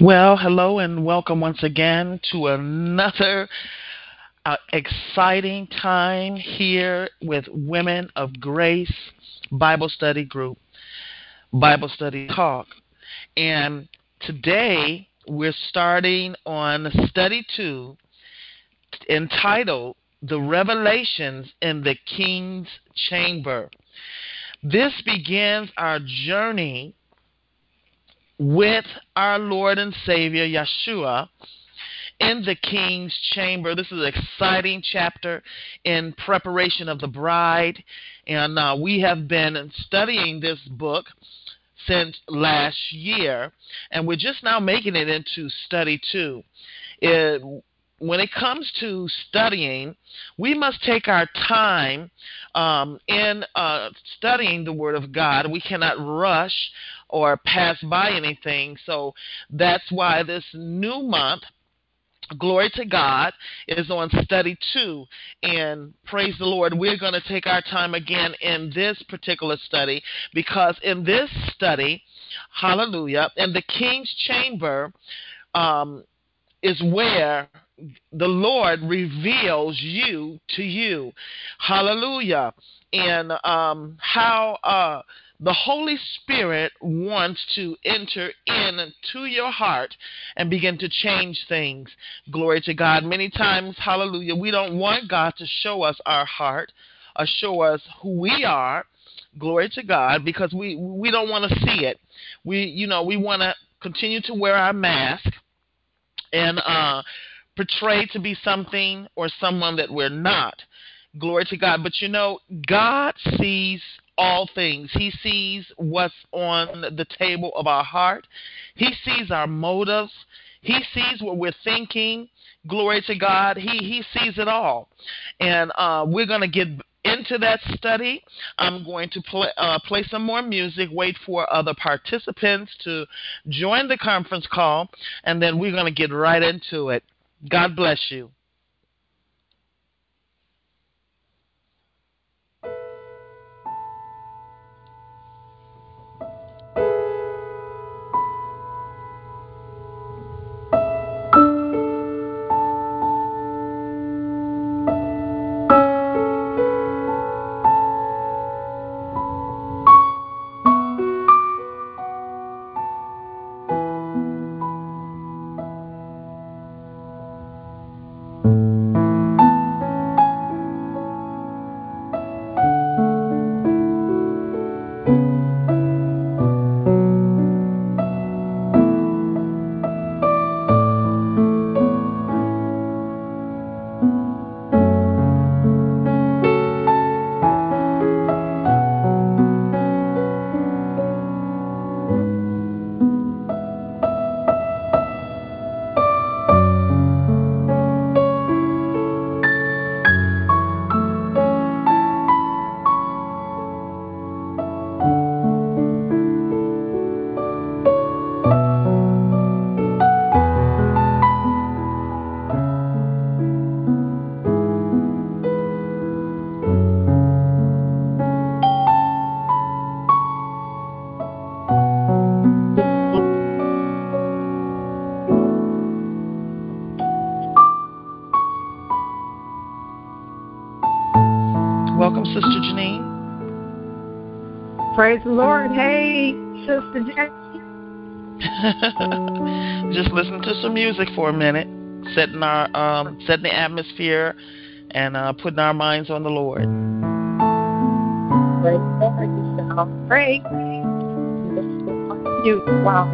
Well, hello and welcome once again to another uh, exciting time here with Women of Grace Bible Study Group, Bible Study Talk. And today we're starting on study two entitled The Revelations in the King's Chamber. This begins our journey with our Lord and Savior Yeshua in the king's chamber. This is an exciting chapter in preparation of the bride, and uh, we have been studying this book since last year, and we're just now making it into study two. It, when it comes to studying, we must take our time um, in uh, studying the Word of God. We cannot rush or pass by anything. So that's why this new month Glory to God is on study two. And praise the Lord, we're going to take our time again in this particular study because in this study, hallelujah, in the king's chamber um, is where the Lord reveals you to you. Hallelujah. And um, how uh, the Holy Spirit wants to enter into your heart and begin to change things. Glory to God. Many times, hallelujah, we don't want God to show us our heart or show us who we are. Glory to God, because we we don't want to see it. We you know we want to continue to wear our mask and uh, portray to be something or someone that we're not. Glory to God. But you know, God sees all things. He sees what's on the table of our heart. He sees our motives. He sees what we're thinking. Glory to God. He he sees it all. And uh, we're going to get into that study. I'm going to play, uh, play some more music, wait for other participants to join the conference call, and then we're going to get right into it. God bless you. Praise the Lord. Hey, Sister Jackie. Just listen to some music for a minute, setting our um, setting the atmosphere, and uh, putting our minds on the Lord. Praise the Lord. Pray. You wow.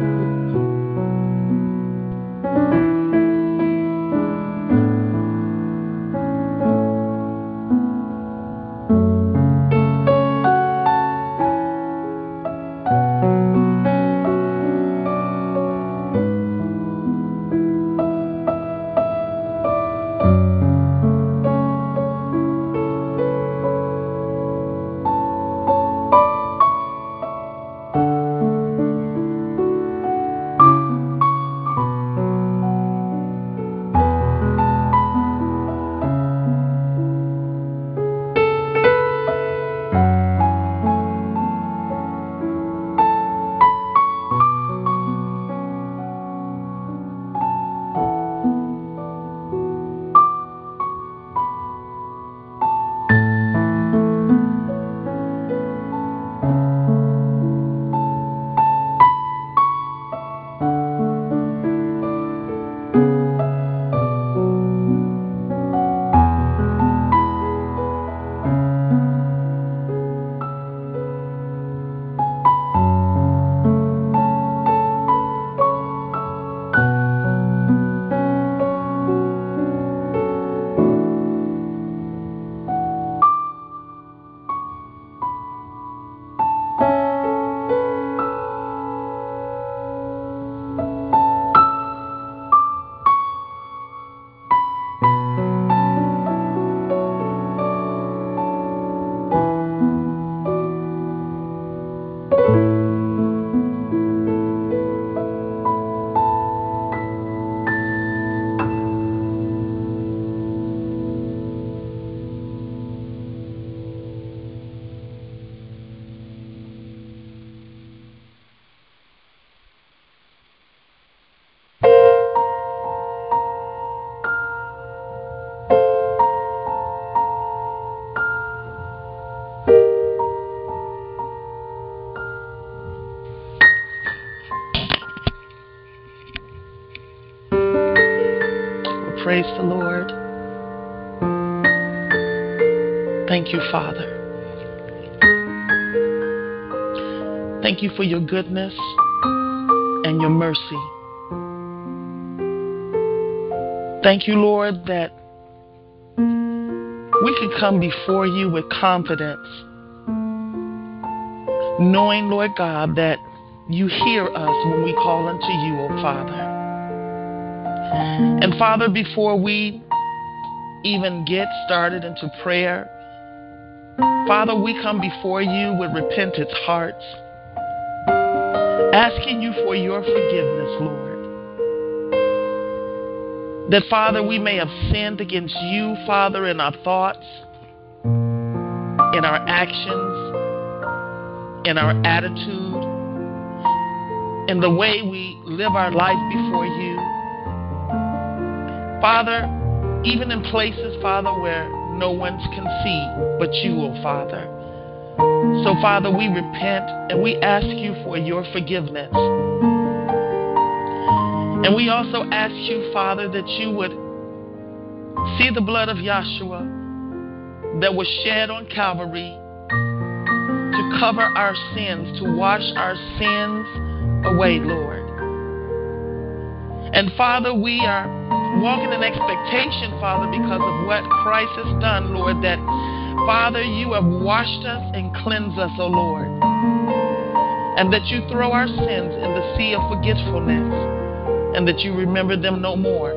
Thank you, Father. Thank you for your goodness and your mercy. Thank you, Lord, that we can come before you with confidence, knowing, Lord God, that you hear us when we call unto you, O Father. And Father, before we even get started into prayer, Father, we come before you with repentant hearts, asking you for your forgiveness, Lord. That, Father, we may have sinned against you, Father, in our thoughts, in our actions, in our attitude, in the way we live our life before you. Father, even in places, Father, where no one can see but you, O oh Father. So, Father, we repent and we ask you for your forgiveness. And we also ask you, Father, that you would see the blood of Yahshua that was shed on Calvary to cover our sins, to wash our sins away, Lord. And Father, we are walking in expectation, Father, because of what Christ has done, Lord, that Father, you have washed us and cleansed us, O Lord. And that you throw our sins in the sea of forgetfulness and that you remember them no more.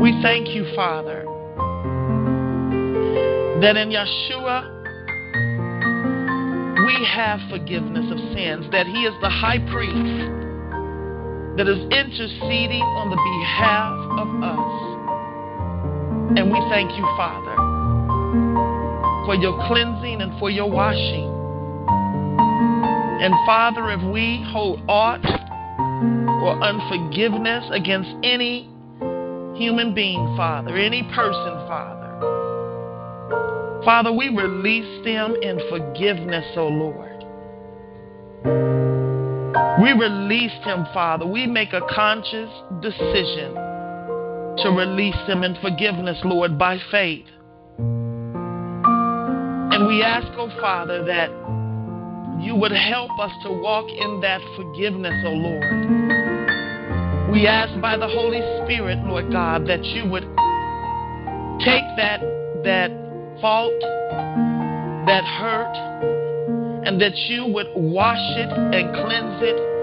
We thank you, Father, that in Yeshua we have forgiveness of sins, that He is the high priest that is interceding on the behalf of us. And we thank you, Father, for your cleansing and for your washing. And Father, if we hold aught or unforgiveness against any human being, Father, any person, Father. Father, we release them in forgiveness, O oh Lord. We release him, Father. We make a conscious decision to release him in forgiveness, Lord, by faith. And we ask, oh Father, that you would help us to walk in that forgiveness, O oh Lord. We ask by the Holy Spirit, Lord God, that you would take that that fault, that hurt, and that you would wash it and cleanse it,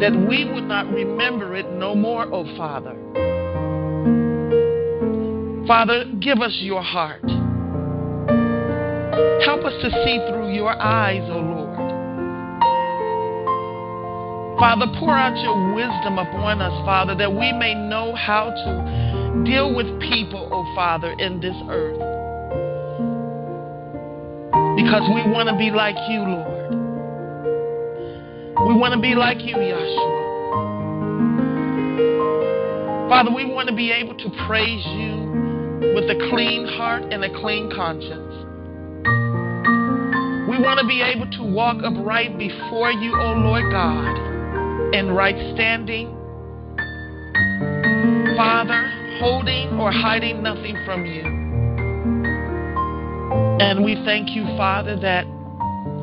that we would not remember it no more, O oh Father. Father, give us your heart. Help us to see through your eyes, O oh Lord. Father, pour out your wisdom upon us, Father, that we may know how to deal with people, oh Father, in this earth. Because we want to be like you, Lord. We want to be like you, Yahshua. Father, we want to be able to praise you with a clean heart and a clean conscience. We want to be able to walk upright before you, O Lord God in right standing. Father, holding or hiding nothing from you. And we thank you, Father, that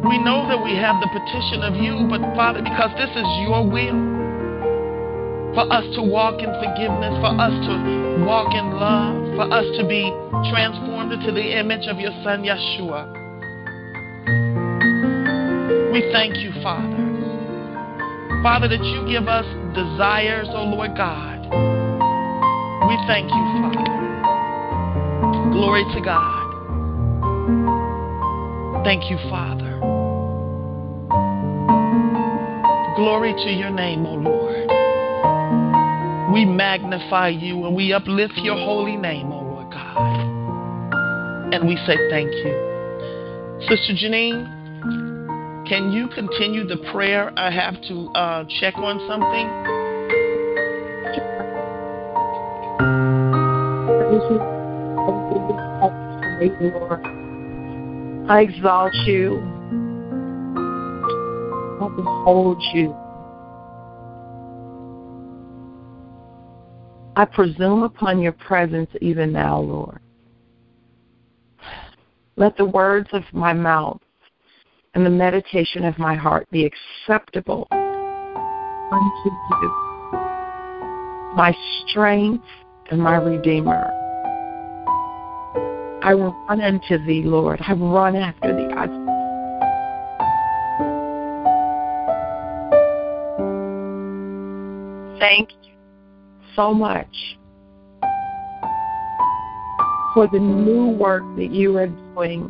we know that we have the petition of you, but Father, because this is your will for us to walk in forgiveness, for us to walk in love, for us to be transformed into the image of your Son, Yeshua. We thank you, Father. Father, that you give us desires, oh Lord God. We thank you, Father. Glory to God. Thank you, Father. Glory to your name, O Lord. We magnify you and we uplift your holy name, O Lord God. And we say thank you. Sister Janine, can you continue the prayer? I have to uh, check on something. I exalt you. I behold you. I presume upon your presence even now, Lord. Let the words of my mouth and the meditation of my heart be acceptable unto you, my strength and my redeemer. I will run unto thee, Lord. I run after thee. I thank you so much for the new work that you are doing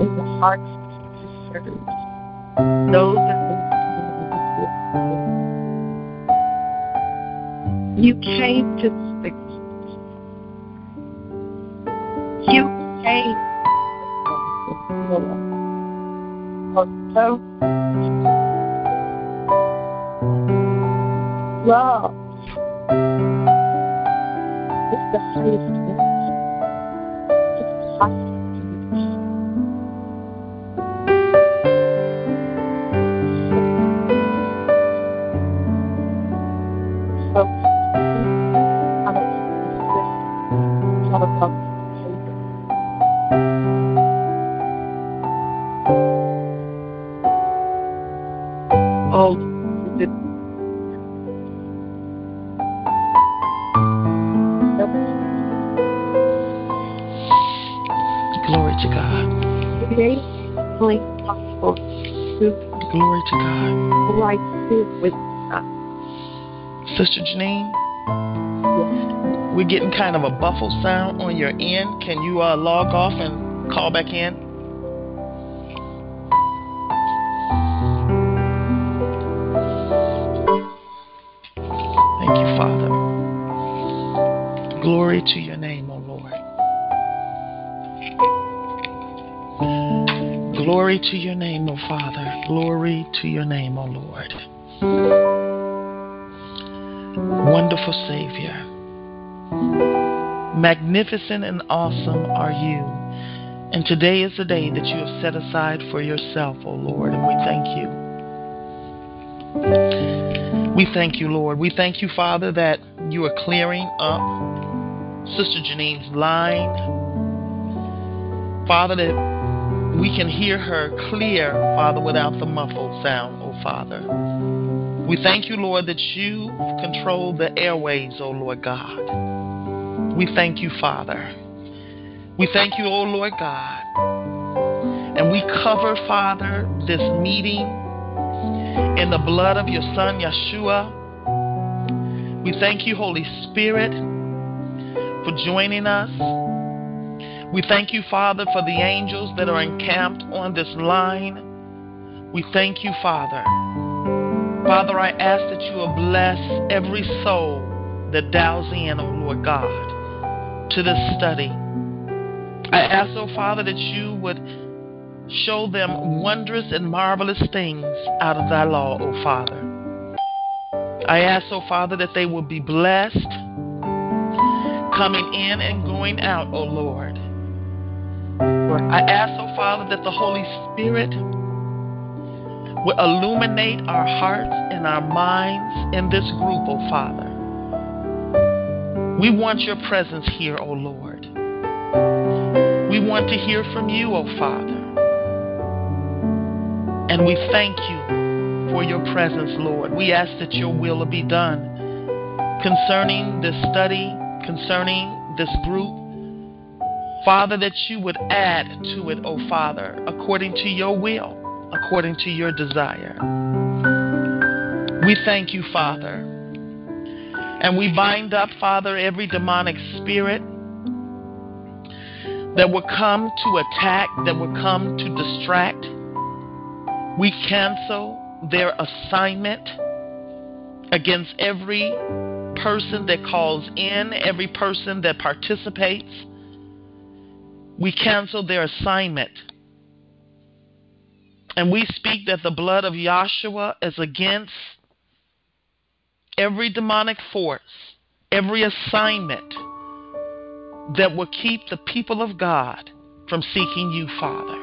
in the hearts of sisters, those that you came to fix. You came. So kind of a buffle sound on your end. Can you uh, log off and call back in? Thank you, Father. Glory to your name, O Lord. Glory to your name, O Father. Glory to your name, O Lord. Wonderful Savior. Magnificent and awesome are you. And today is the day that you have set aside for yourself, O Lord, and we thank you. We thank you, Lord. We thank you, Father, that you are clearing up Sister Janine's line. Father, that we can hear her clear, Father, without the muffled sound, oh Father. We thank you, Lord, that you control the airways, oh Lord God. We thank you, Father. We thank you, oh Lord God. And we cover, Father, this meeting in the blood of your Son, Yeshua. We thank you, Holy Spirit, for joining us. We thank you, Father, for the angels that are encamped on this line. We thank you, Father. Father, I ask that you will bless every soul that dials in, oh Lord God, to this study. I ask, oh Father, that you would show them wondrous and marvelous things out of thy law, O Father. I ask, O Father, that they will be blessed coming in and going out, O Lord. I ask, O Father, that the Holy Spirit will illuminate our hearts and our minds in this group, O Father. We want your presence here, O Lord. We want to hear from you, O Father. And we thank you for your presence, Lord. We ask that your will be done concerning this study, concerning this group. Father, that you would add to it, O Father, according to your will, according to your desire. We thank you, Father. And we bind up, Father, every demonic spirit that will come to attack, that will come to distract. We cancel their assignment against every person that calls in, every person that participates. We cancel their assignment. And we speak that the blood of Yahshua is against every demonic force, every assignment that will keep the people of God from seeking you, Father.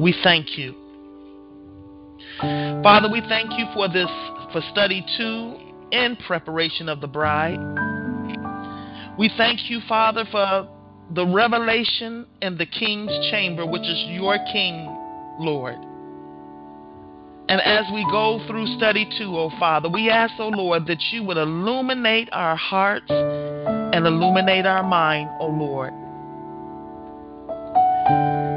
We thank you. Father, we thank you for this, for study two in preparation of the bride. We thank you, Father, for the revelation in the king's chamber, which is your king, Lord. And as we go through study two, oh Father, we ask, oh Lord, that you would illuminate our hearts and illuminate our mind, oh Lord.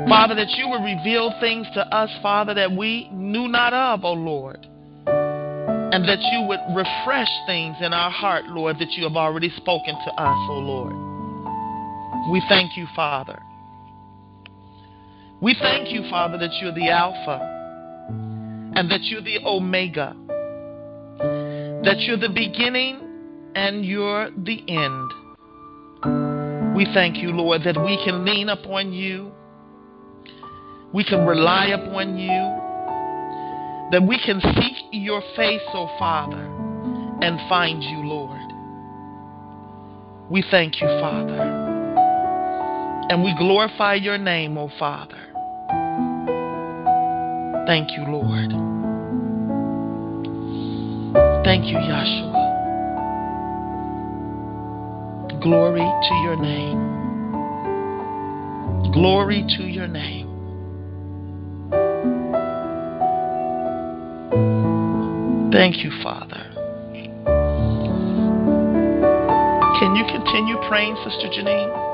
Father, that you would reveal things to us, Father, that we knew not of, oh Lord. And that you would refresh things in our heart, Lord, that you have already spoken to us, oh Lord. We thank you, Father. We thank you, Father, that you're the Alpha and that you're the Omega, that you're the beginning and you're the end. We thank you, Lord, that we can lean upon you, we can rely upon you, that we can seek your face, O oh Father, and find you, Lord. We thank you, Father, and we glorify your name, O oh Father. Thank you, Lord. Thank you, Yahshua. Glory to your name. Glory to your name. Thank you, Father. Can you continue praying, Sister Janine?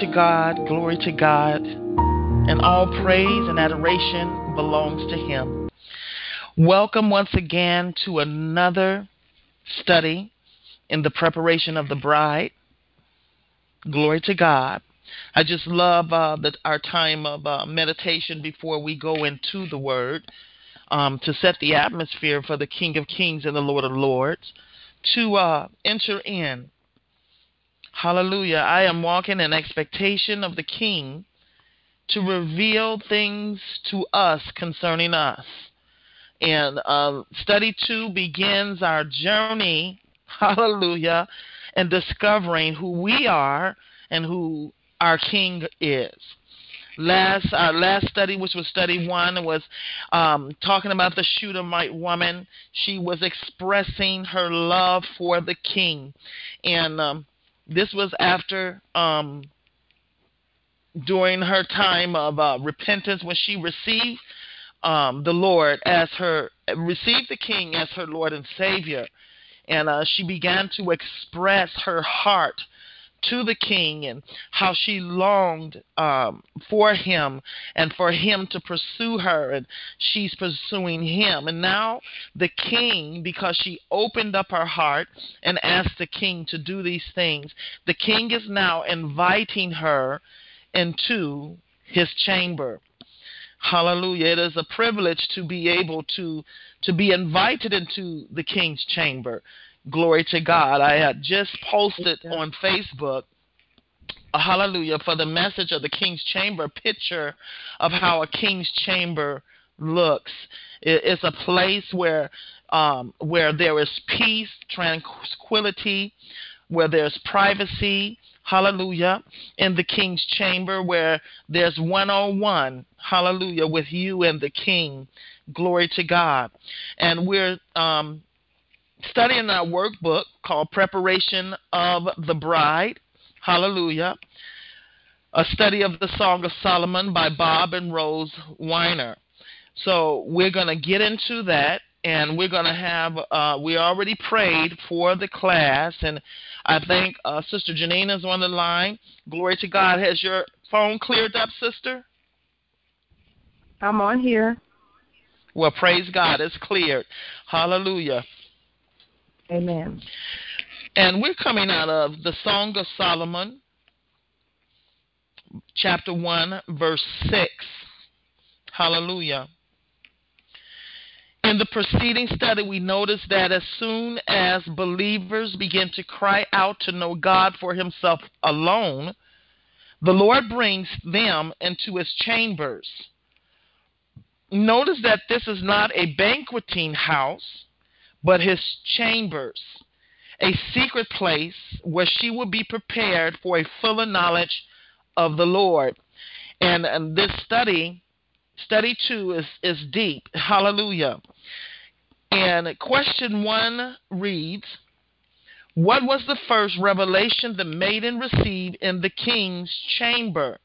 To God, glory to God, and all praise and adoration belongs to Him. Welcome once again to another study in the preparation of the bride. Glory to God. I just love uh, the, our time of uh, meditation before we go into the Word um, to set the atmosphere for the King of Kings and the Lord of Lords to uh, enter in Hallelujah. I am walking in expectation of the King to reveal things to us concerning us. And uh, study two begins our journey, hallelujah, and discovering who we are and who our King is. Last our last study, which was study one, was um, talking about the Shunammite woman. She was expressing her love for the King, and um, this was after um, during her time of uh, repentance when she received um, the Lord as her received the King as her Lord and Savior, and uh, she began to express her heart to the king and how she longed um, for him and for him to pursue her, and she's pursuing him. And now the king, because she opened up her heart and asked the king to do these things, the king is now inviting her into his chamber. Hallelujah. It is a privilege to be able to to be invited into the king's chamber. Glory to God. I had just posted on Facebook hallelujah for the message of the king's chamber picture of how a king's chamber looks. It's a place where um, where there is peace tranquility where there's privacy hallelujah in the king's chamber where there's one-on-one hallelujah with you and the king. Glory to god. And we're um, studying our workbook called preparation of the bride. Hallelujah. A study of the Song of Solomon by Bob and Rose Weiner. So we're going to get into that and we're going to have uh, we already prayed for the class and i think uh, sister janine is on the line. Glory to god. Has your phone cleared up sister? I'm on here. Well praise god. It's cleared. Hallelujah amen and we're coming out of the Song of Solomon, chapter 1, verse 6. Hallelujah. In the preceding study, we noticed that as soon as believers begin to cry out to know God for Himself alone, the Lord brings them into His chambers. Notice that this is not a banqueting house, but His chambers a secret place where she will be prepared for a fuller knowledge of the Lord. And, and this study, study two, is, is deep. Hallelujah. And question one reads What was the first revelation the maiden received in the king's chamber?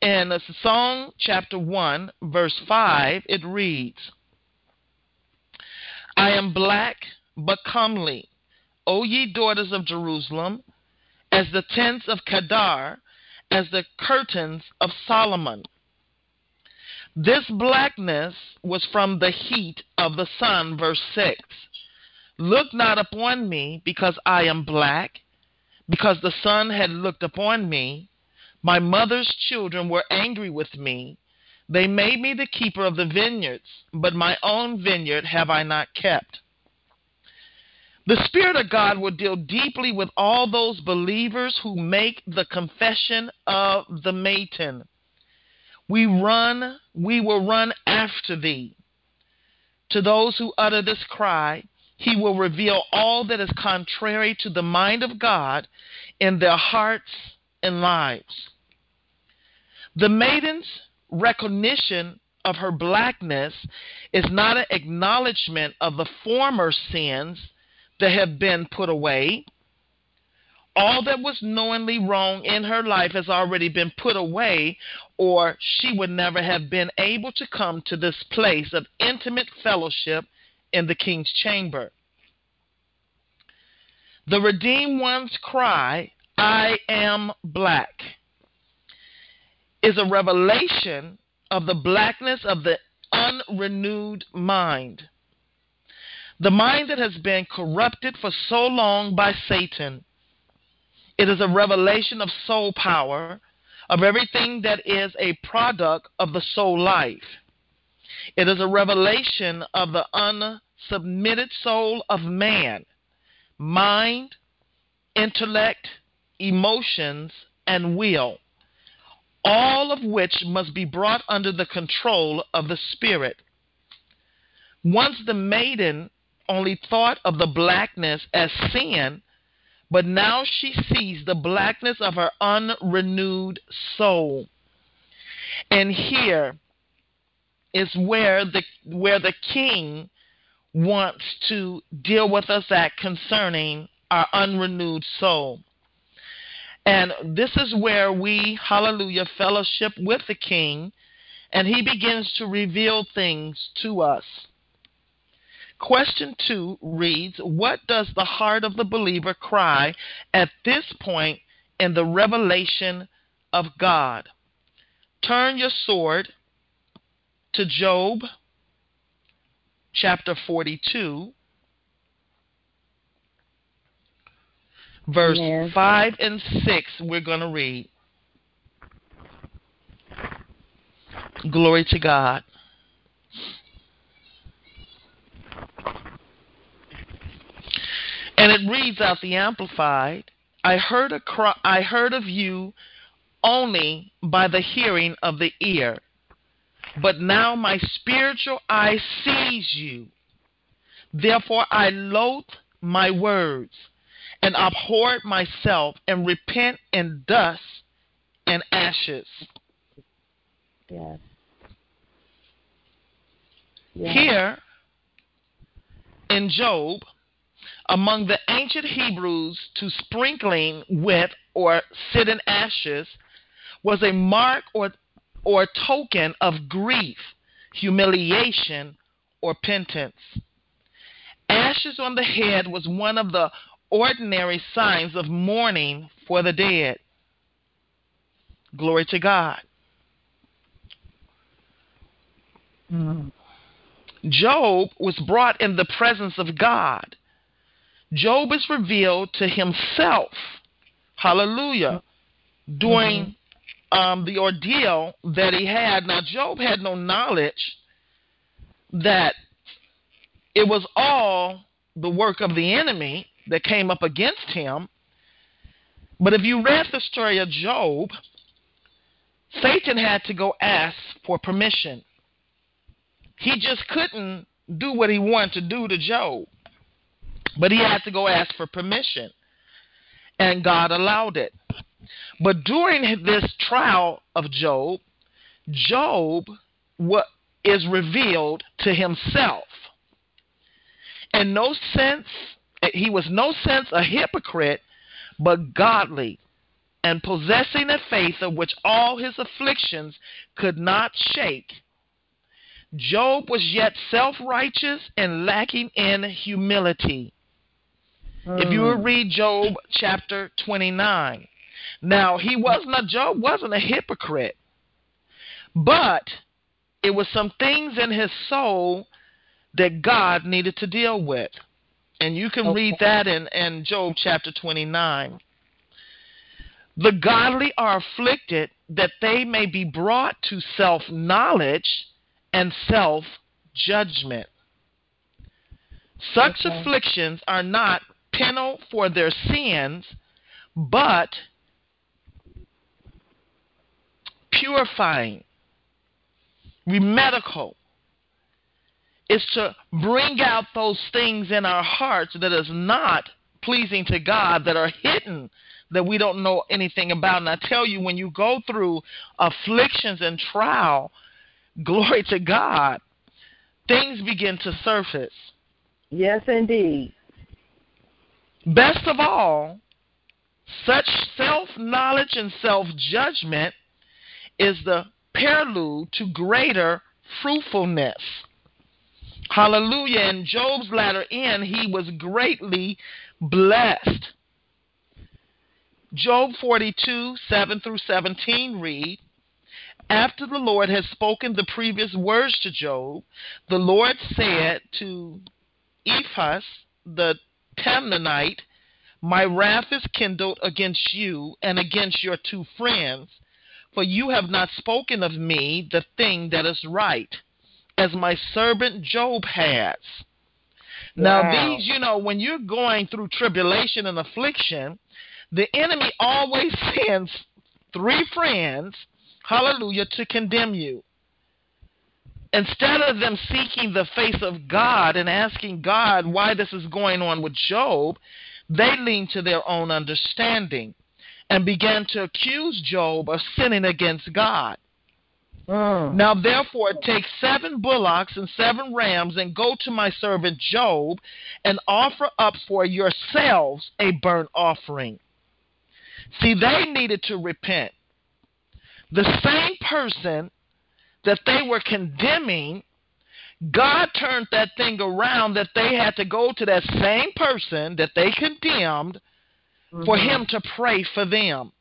In Song chapter 1, verse 5, it reads I am black but comely. O ye daughters of Jerusalem, as the tents of Kedar, as the curtains of Solomon. This blackness was from the heat of the sun, verse 6. Look not upon me, because I am black, because the sun had looked upon me. My mother's children were angry with me. They made me the keeper of the vineyards, but my own vineyard have I not kept. The Spirit of God will deal deeply with all those believers who make the confession of the maiden. We run, we will run after thee. To those who utter this cry, he will reveal all that is contrary to the mind of God in their hearts and lives. The maiden's recognition of her blackness is not an acknowledgement of the former sins that have been put away. All that was knowingly wrong in her life has already been put away, or she would never have been able to come to this place of intimate fellowship in the king's chamber. The redeemed one's cry, I am black, is a revelation of the blackness of the unrenewed mind. The mind that has been corrupted for so long by Satan. It is a revelation of soul power, of everything that is a product of the soul life. It is a revelation of the unsubmitted soul of man, mind, intellect, emotions, and will, all of which must be brought under the control of the Spirit. Once the maiden only thought of the blackness as sin, but now she sees the blackness of her unrenewed soul. And here is where the where the king wants to deal with us at concerning our unrenewed soul. And this is where we, hallelujah, fellowship with the king, and he begins to reveal things to us. Question two reads What does the heart of the believer cry at this point in the revelation of God? Turn your sword to Job chapter 42, verse yes. 5 and 6. We're going to read. Glory to God. And it reads out the amplified, I heard a cry, I heard of you only by the hearing of the ear. But now my spiritual eye sees you. Therefore I loathe my words and abhorred myself and repent in dust and ashes. Yes. Here in Job, among the ancient Hebrews, to sprinkling with or sit in ashes was a mark or or token of grief, humiliation, or penance. Ashes on the head was one of the ordinary signs of mourning for the dead. Glory to God. Job was brought in the presence of God. Job is revealed to himself. Hallelujah. During um, the ordeal that he had. Now, Job had no knowledge that it was all the work of the enemy that came up against him. But if you read the story of Job, Satan had to go ask for permission. He just couldn't do what he wanted to do to Job, but he had to go ask for permission. And God allowed it. But during this trial of Job, Job is revealed to himself. In no sense, he was no sense a hypocrite, but godly, and possessing a faith of which all his afflictions could not shake. Job was yet self righteous and lacking in humility. If you would hmm. read Job chapter 29, now he wasn't a Job wasn't a hypocrite, but it was some things in his soul that God needed to deal with, and you can Okay. read that in in Job chapter 29. The godly are afflicted that they may be brought to self knowledge and self judgment. Such Okay. afflictions are not penal for their sins, but purifying, remedical. Is to bring out those things in our hearts that is not pleasing to God, that are hidden, that we don't know anything about. And I tell you, when you go through afflictions and trial, glory to God, things begin to surface. Yes, indeed. Best of all, such self knowledge and self judgment is the prelude to greater fruitfulness. Hallelujah. In Job's latter end, he was greatly blessed. Job 42, 7 through 17 read, After the Lord had spoken the previous words to Job, the Lord said to Eliphaz the Temanite, My wrath is kindled against you and against your two friends, for you have not spoken of me the thing that is right, as my servant Job has. Now, Wow. these, you know, when you're going through tribulation and affliction, the enemy always sends three friends, hallelujah, to condemn you. Instead of them seeking the face of God and asking God why this is going on with Job, they lean to their own understanding and began to accuse Job of sinning against God. Mm. Now, therefore, take seven bullocks and seven rams, and go to my servant Job, and offer up for yourselves a burnt offering. See, they needed to repent. The same person that they were condemning, God turned that thing around that they had to go to that same person that they condemned for Mhm. him to pray for them.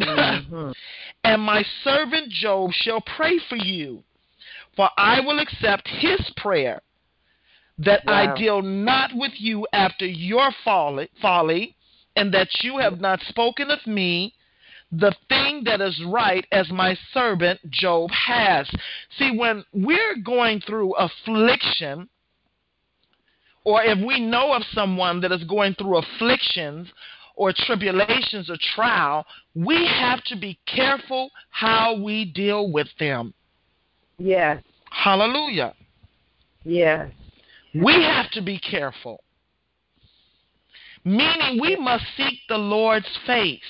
Mhm. And my servant Job shall pray for you, for I will accept his prayer, that I deal not with you after your folly, folly, and that you have not spoken of me the thing that is right as my servant Job has. See, when we're going through affliction, or if we know of someone that is going through afflictions or tribulations or trial, we have to be careful how we deal with them. Yes. Hallelujah. Yes. We have to be careful. Meaning we must seek the Lord's face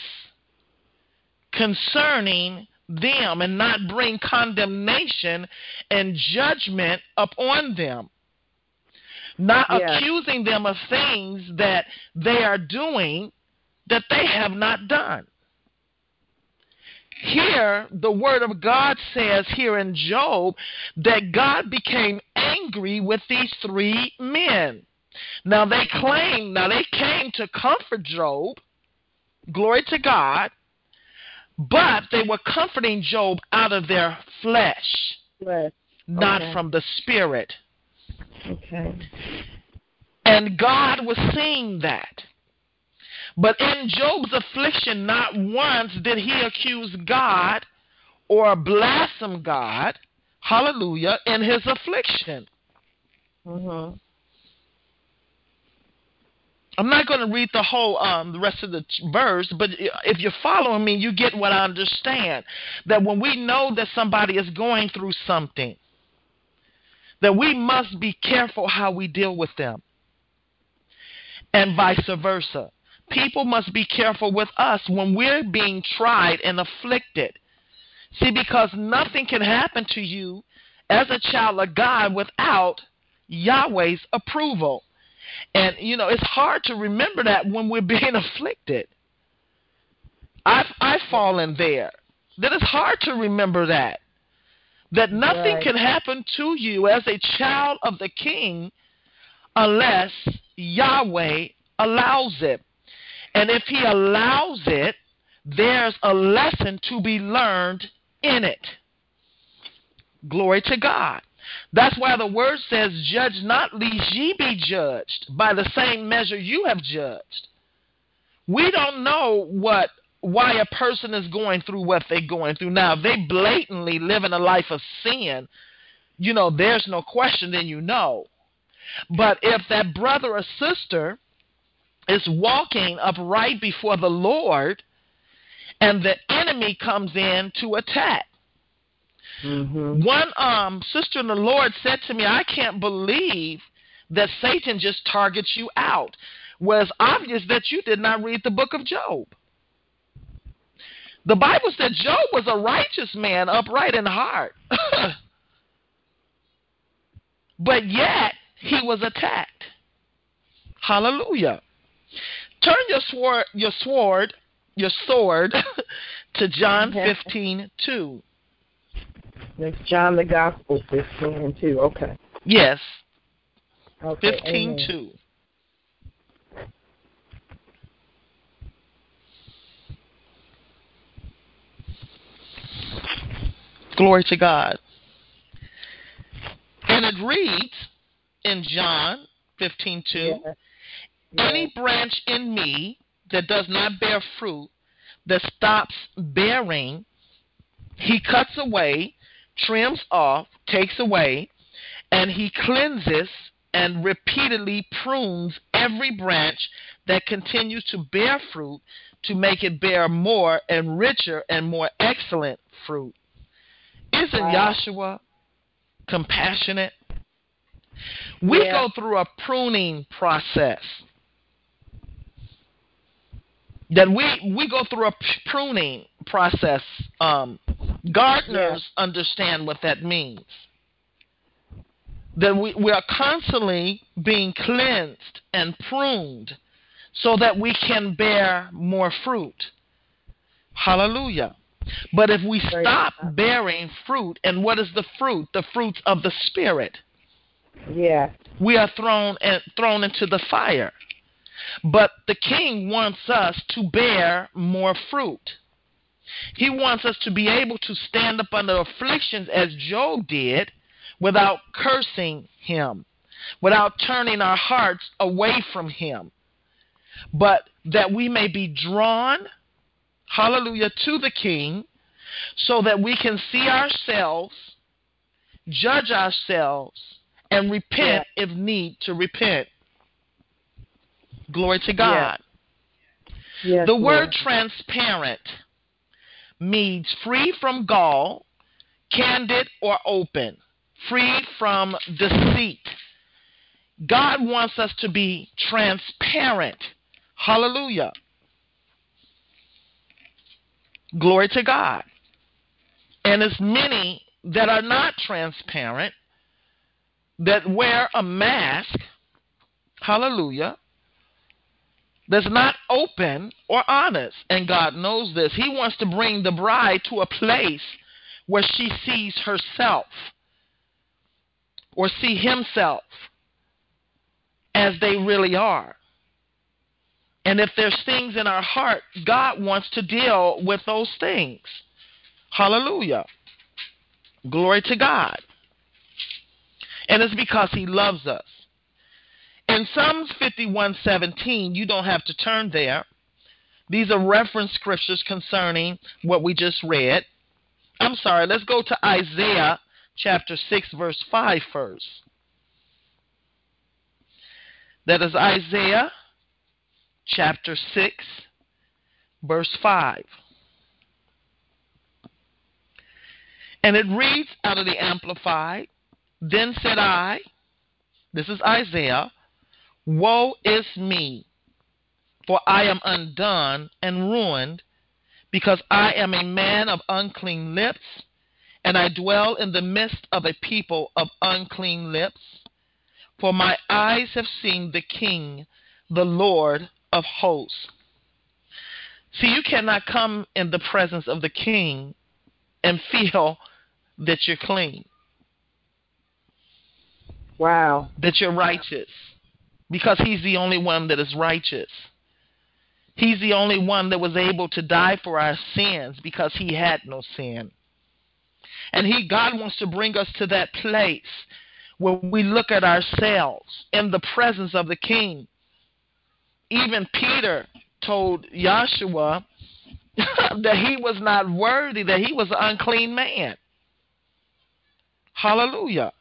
concerning them and not bring condemnation and judgment upon them. Not Yes. accusing them of things that they are doing that they have not done. Here, the Word of God says here in Job that God became angry with these three men. Now, they claim, now they came to comfort Job, glory to God, but they were comforting Job out of their flesh, Yes. not Okay. from the Spirit. Okay. And God was seeing that. But in Job's affliction, not once did he accuse God or blaspheme God, hallelujah, in his affliction. Mhm. I'm not going to read the whole um the rest of the verse, but if you're following me, you get what I understand. That when we know that somebody is going through something, that we must be careful how we deal with them. And vice versa. People must be careful with us when we're being tried and afflicted. See, because nothing can happen to you as a child of God without Yahweh's approval. And you know, it's hard to remember that when we're being afflicted. I've I've fallen there. That it's hard to remember that. That nothing Right. can happen to you as a child of the king unless Yahweh allows it. And if he allows it, there's a lesson to be learned in it. Glory to God. That's why the word says, Judge not, lest ye be judged by the same measure you have judged. We don't know what why a person is going through what they're going through. Now, if they blatantly live in a life of sin, you know, there's no question, then you know. But if that brother or sister is walking upright before the Lord and the enemy comes in to attack, Mhm. one um sister in the Lord said to me, I can't believe that Satan just targets you out. Was obvious that you did not read the book of Job. The Bible said Job was a righteous man, upright in heart. but yet he was attacked. Hallelujah. Turn your sword your sword your sword to John fifteen two. That's John the Gospel, 15 and 2. Okay. Yes. okay. Fifteen amen. two. Glory to God. And it reads in John fifteen two. Yeah. Any branch in me that does not bear fruit, that stops bearing, he cuts away, trims off, takes away, and he cleanses and repeatedly prunes every branch that continues to bear fruit to make it bear more and richer and more excellent fruit. Isn't Wow. Yeshua compassionate? We Yeah. go through a pruning process. That we we go through a pruning process. Um, gardeners understand what that means. That we, we are constantly being cleansed and pruned so that we can bear more fruit. Hallelujah. But if we stop bearing fruit, and what is the fruit? The fruits of the Spirit Yeah. we are thrown and thrown into the fire. But the king wants us to bear more fruit. He wants us to be able to stand up under afflictions as Job did without cursing him, without turning our hearts away from him, but that we may be drawn hallelujah, to the king so that we can see ourselves, judge ourselves, and repent if need to repent. Glory to God. Yes, the Lord. word transparent means free from gall, candid or open, free from deceit. God wants us to be transparent. Hallelujah. Glory to God. And as many that are not transparent, that wear a mask, hallelujah, that's not open or honest. And God knows this. He wants to bring the bride to a place where she sees herself or see himself as they really are. And if there's things in our heart, God wants to deal with those things. Hallelujah. Glory to God. And it's because he loves us. In Psalms 51:17, you don't have to turn there. These are reference scriptures concerning what we just read. I'm sorry, let's go to Isaiah chapter 6 verse 5 first. That is Isaiah chapter 6 verse 5. And it reads out of the Amplified Then said I, this is Isaiah, Woe is me, for I am undone and ruined, because I am a man of unclean lips, and I dwell in the midst of a people of unclean lips. For my eyes have seen the King, the Lord of hosts. See, you cannot come in the presence of the King and feel that you're clean, Wow. that you're righteous, because He's the only one that is righteous. He's the only one that was able to die for our sins because He had no sin. And He, God wants to bring us to that place where we look at ourselves in the presence of the King. Even Peter told Yeshua that he was not worthy, that he was an unclean man. Hallelujah.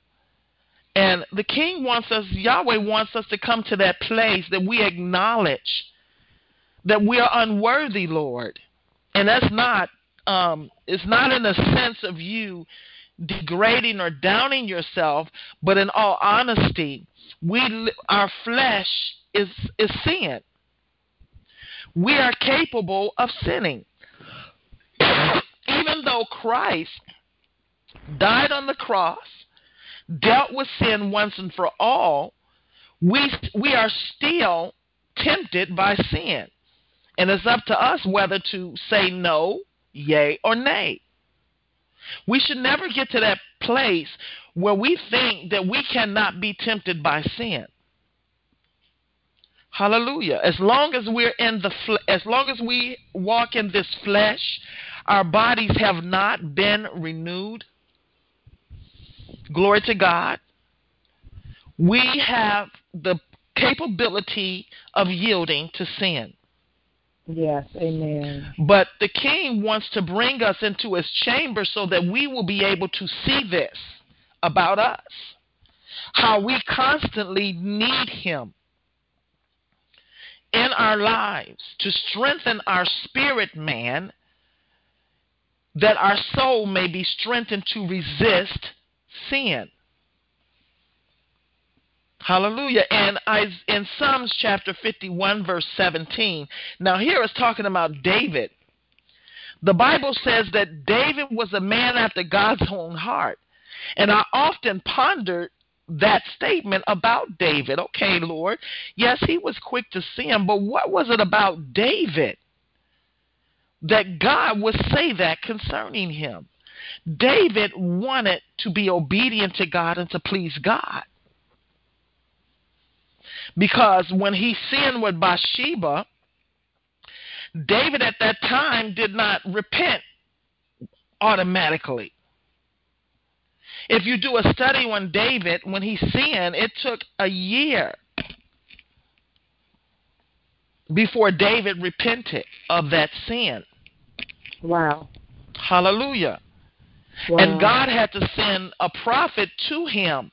And the king wants us, Yahweh wants us to come to that place that we acknowledge that we are unworthy, Lord. And that's not, um, it's not in a sense of you degrading or downing yourself, but in all honesty, we our flesh is is sin. We are capable of sinning. Even though Christ died on the cross, dealt with sin once and for all, we we are still tempted by sin. And it's up to us whether to say no, yea, or nay. We should never get to that place where we think that we cannot be tempted by sin. Hallelujah. As long as we're in the fl- as long as we walk in this flesh, our bodies have not been renewed. Glory to God. We have the capability of yielding to sin. Yes. Amen. But the king wants to bring us into his chamber so that we will be able to see this about us. How we constantly need him in our lives to strengthen our spirit man, that our soul may be strengthened to resist sin. Hallelujah. And I, in Psalms chapter 51, verse 17, now here it's talking about David. The Bible says that David was a man after God's own heart. And I often pondered that statement about David. Okay, Lord, yes, he was quick to sin, but what was it about David that God would say that concerning him? David wanted to be obedient to God and to please God. Because when he sinned with Bathsheba, David at that time did not repent automatically. If you do a study on David, when he sinned, it took a year before David repented of that sin. Wow. Hallelujah. Wow. And God had to send a prophet to him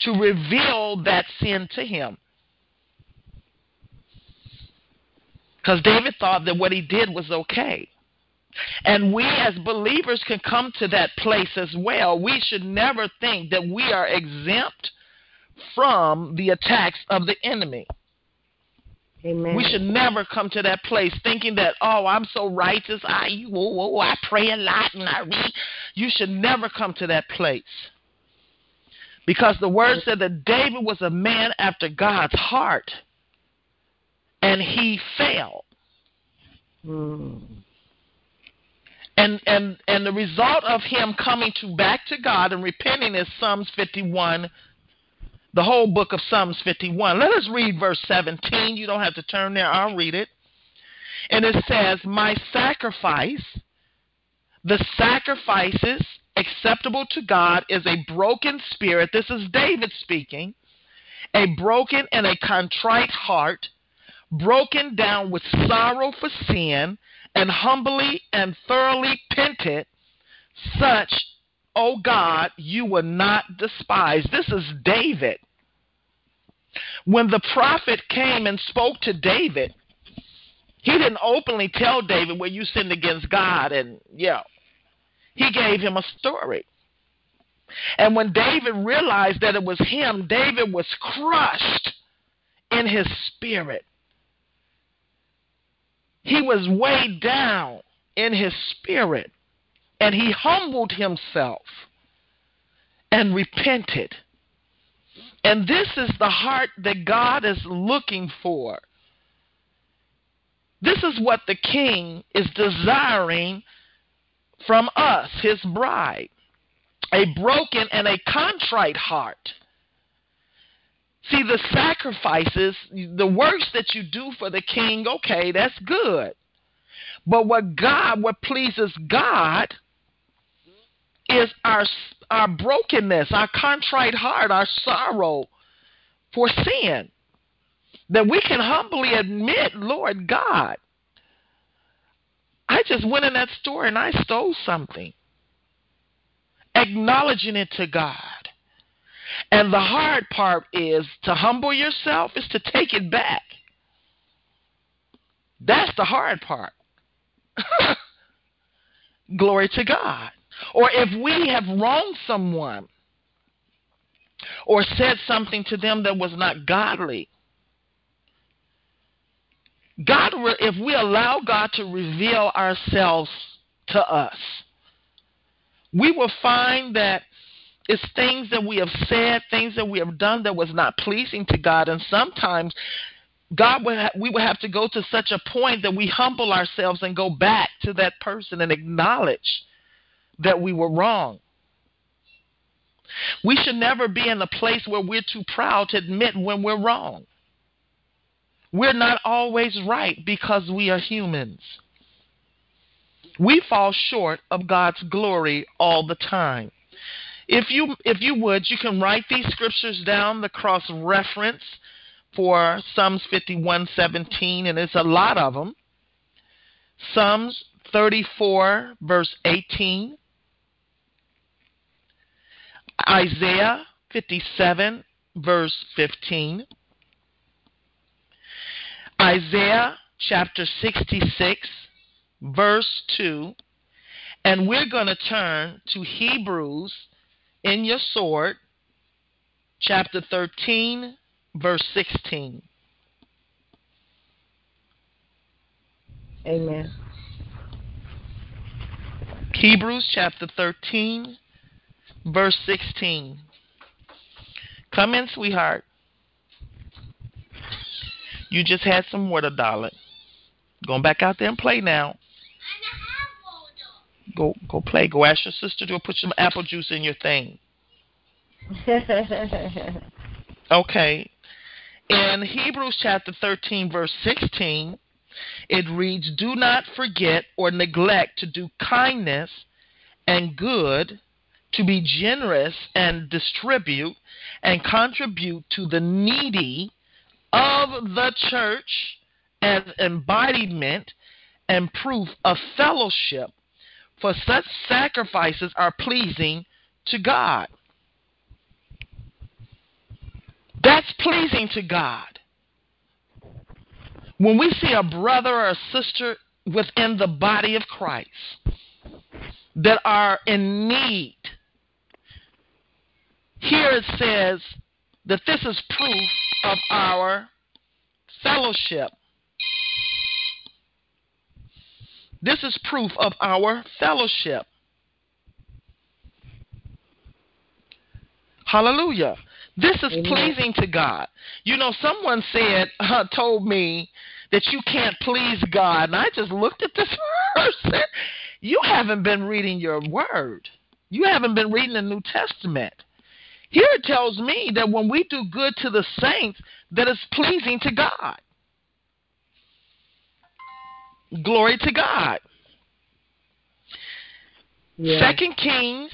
to reveal that sin to him. Because David thought that what he did was okay. And we as believers can come to that place as well. We should never think that we are exempt from the attacks of the enemy. Amen. We should never come to that place thinking that, oh, I'm so righteous. I, whoa, whoa, I pray a lot and I read. You should never come to that place. Because the word said that David was a man after God's heart. And he fell. Hmm. And and and the result of him coming to back to God and repenting is Psalms 51 the whole book of Psalms 51. Let us read verse 17. You don't have to turn there, I'll read it. And it says, My sacrifice, the sacrifices acceptable to God is a broken spirit. This is David speaking. A broken and a contrite heart, broken down with sorrow for sin, and humbly and thoroughly pented, such O God, you will not despise. This is David. When the prophet came and spoke to David, he didn't openly tell David where you sinned against God and yeah. He gave him a story. And when David realized that it was him, David was crushed in his spirit. He was weighed down in his spirit and he humbled himself and repented. And this is the heart that God is looking for. This is what the king is desiring from us, his bride a broken and a contrite heart. See, the sacrifices, the works that you do for the king, okay, that's good. But what God, what pleases God, is our our brokenness, our contrite heart, our sorrow for sin. That we can humbly admit, Lord God, I just went in that store and I stole something. Acknowledging it to God. And the hard part is to humble yourself is to take it back. That's the hard part. Glory to God. Or if we have wronged someone or said something to them that was not godly, God, if we allow God to reveal ourselves to us, we will find that it's things that we have said, things that we have done that was not pleasing to God, and sometimes God would ha- we would have to go to such a point that we humble ourselves and go back to that person and acknowledge that we were wrong. We should never be in a place where we're too proud to admit when we're wrong. We're not always right because we are humans. We fall short of God's glory all the time. If you if you would, you can write these scriptures down, the cross reference for Psalms 51:17 and it's a lot of them. Psalms 34 verse 18. Isaiah 57, verse 15. Isaiah chapter 66, verse 2. And we're going to turn to Hebrews in your sword, chapter 13, verse 16. Amen. Hebrews chapter 13, verse 16. Come in, sweetheart. You just had some water, darling. Going back out there and play now. Go go play. Go ask your sister to put some apple juice in your thing. Okay. In Hebrews chapter 13, verse 16, it reads, Do not forget or neglect to do kindness and good to be generous and distribute and contribute to the needy of the church as embodiment and proof of fellowship for such sacrifices are pleasing to God. That's pleasing to God. When we see a brother or a sister within the body of Christ that are in need, here it says that this is proof of our fellowship. This is proof of our fellowship. Hallelujah. This is Amen. pleasing to God. You know, someone said, uh, told me that you can't please God. And I just looked at this person. You haven't been reading your word, you haven't been reading the New Testament. Here it tells me that when we do good to the saints, that it's pleasing to God. Glory to God. Second Kings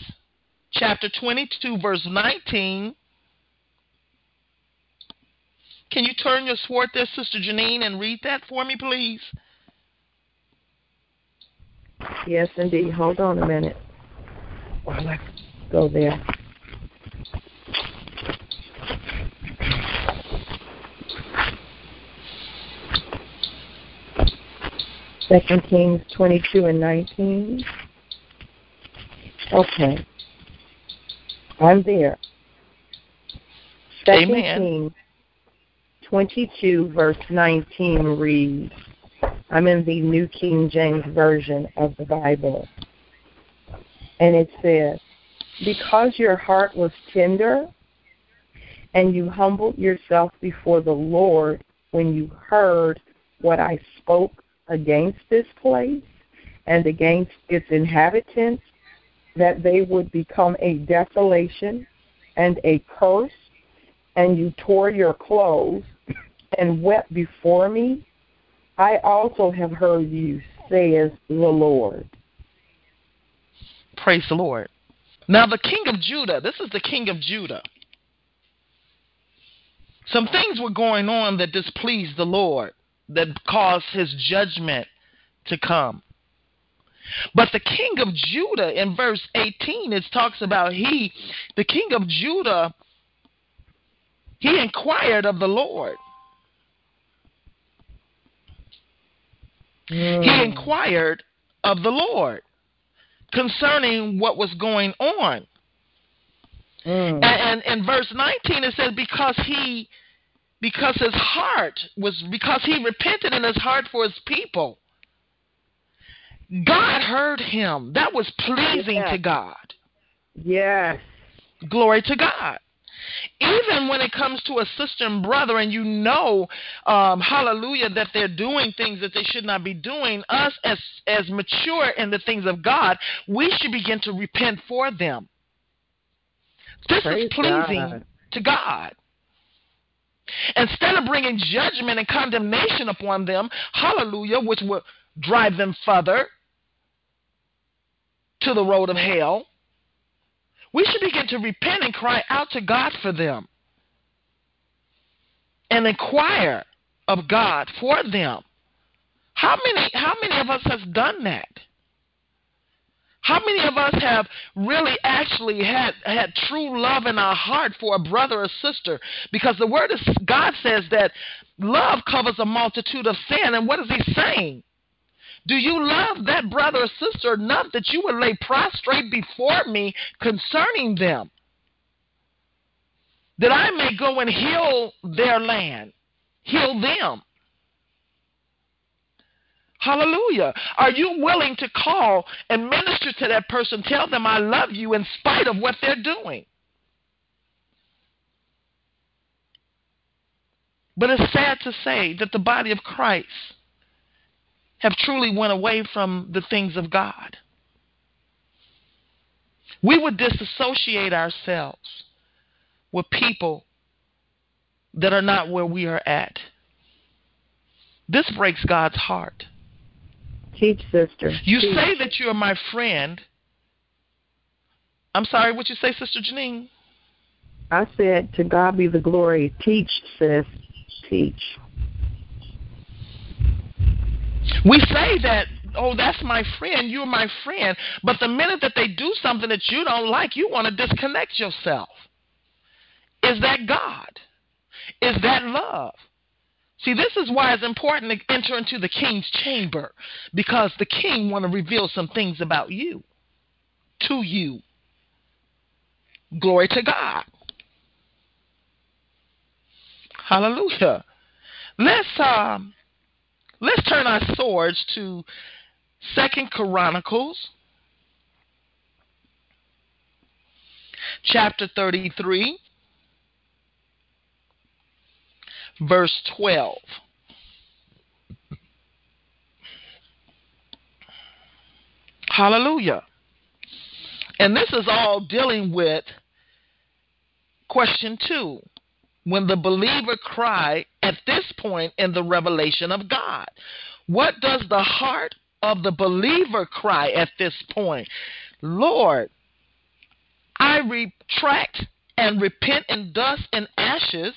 chapter 22 verse 19 Can you turn your sword there Sister Janine and read that for me please? Yes, indeed. Hold on a minute while I go there. Second Kings 22 and 19. Okay. I'm there. Second Amen. Kings 22 verse 19 reads, I'm in the New King James Version of the Bible. And it says, Because your heart was tender and you humbled yourself before the Lord when you heard what I spoke against this place and against its inhabitants, that they would become a desolation and a curse, and you tore your clothes and wept before me, I also have heard you, says the Lord. Praise the Lord. Now the king of Judah, this is the king of Judah. Some things were going on that displeased the Lord, that caused his judgment to come. But the king of Judah in verse 18 it talks about he the king of Judah he inquired of the Lord. He inquired of the Lord concerning what was going on. Mm. And, and in verse 19 it says because he because his heart was because he repented in his heart for his people. God heard him. That was pleasing Yeah. to God. Yes. Glory to God. Even when it comes to a sister and brother, and you know, um, hallelujah, that they're doing things that they should not be doing, us as as mature in the things of God, we should begin to repent for them. This Praise is pleasing God. to God. Instead of bringing judgment and condemnation upon them, hallelujah, which would drive them further to the road of hell, we should begin to repent and cry out to God for them and inquire of God for them. How many how many of us has done that? How many of us have really actually had had true love in our heart for a brother or sister? Because the word of God says that love covers a multitude of sin. And what is he saying? Do you love that brother or sister enough that you would lay prostrate before me concerning them? That I may go and heal their land, heal them. Hallelujah. Are you willing to call and minister to that person, tell them I love you in spite of what they're doing? But it's sad to say that the body of Christ have truly went away from the things of God. We would disassociate ourselves with people that are not where we are at. This breaks God's heart. Teach, sister. You Teach. say that you're my friend. I'm sorry, what you say, Sister Janine? I said, to God be the glory. Teach, sis. Teach. We say that oh, that's my friend. You're my friend. But the minute that they do something that you don't like, you want to disconnect yourself. Is that God? Is that love? See, this is why it's important to enter into the king's chamber because the king want to reveal some things about you to you. Glory to God. Hallelujah. Let's um let's turn our swords to Second Chronicles chapter 33 verse 12. Hallelujah. And this is all dealing with question two. When the believer cry at this point in the revelation of God, what does the heart of the believer cry at this point? Lord, I retract and repent in dust and ashes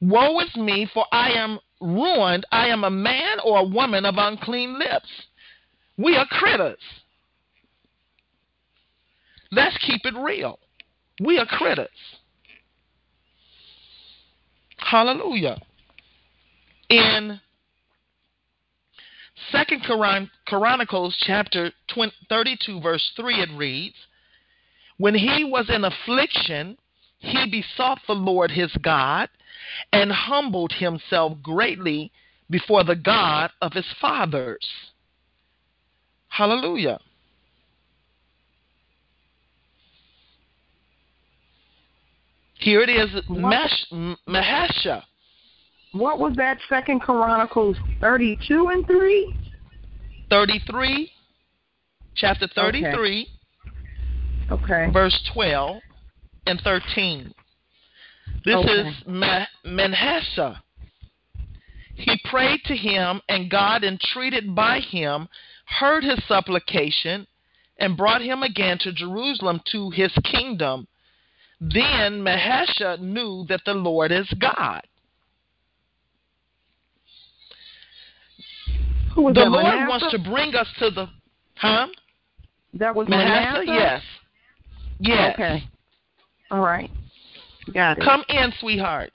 Woe is me, for I am ruined. I am a man or a woman of unclean lips. We are critters. Let's keep it real. We are critters. Hallelujah. In Second Chronicles chapter 32 verse 3 it reads, When he was in affliction, he besought the Lord his God and humbled himself greatly before the God of his fathers. Hallelujah. Here it is, Mahasha. What was that? Second Chronicles thirty-two and three. Thirty-three, chapter thirty-three. Okay. okay. Verse twelve and thirteen. This okay. is Manasseh. He prayed to him, and God, entreated by him, heard his supplication and brought him again to Jerusalem to his kingdom. Then Mahasha knew that the Lord is God. Who was the that, Lord Manasseh? wants to bring us to the huh? That was Manasseh? Manasseh? Yes. Yes. Okay. All right. Got it. Come in, sweetheart.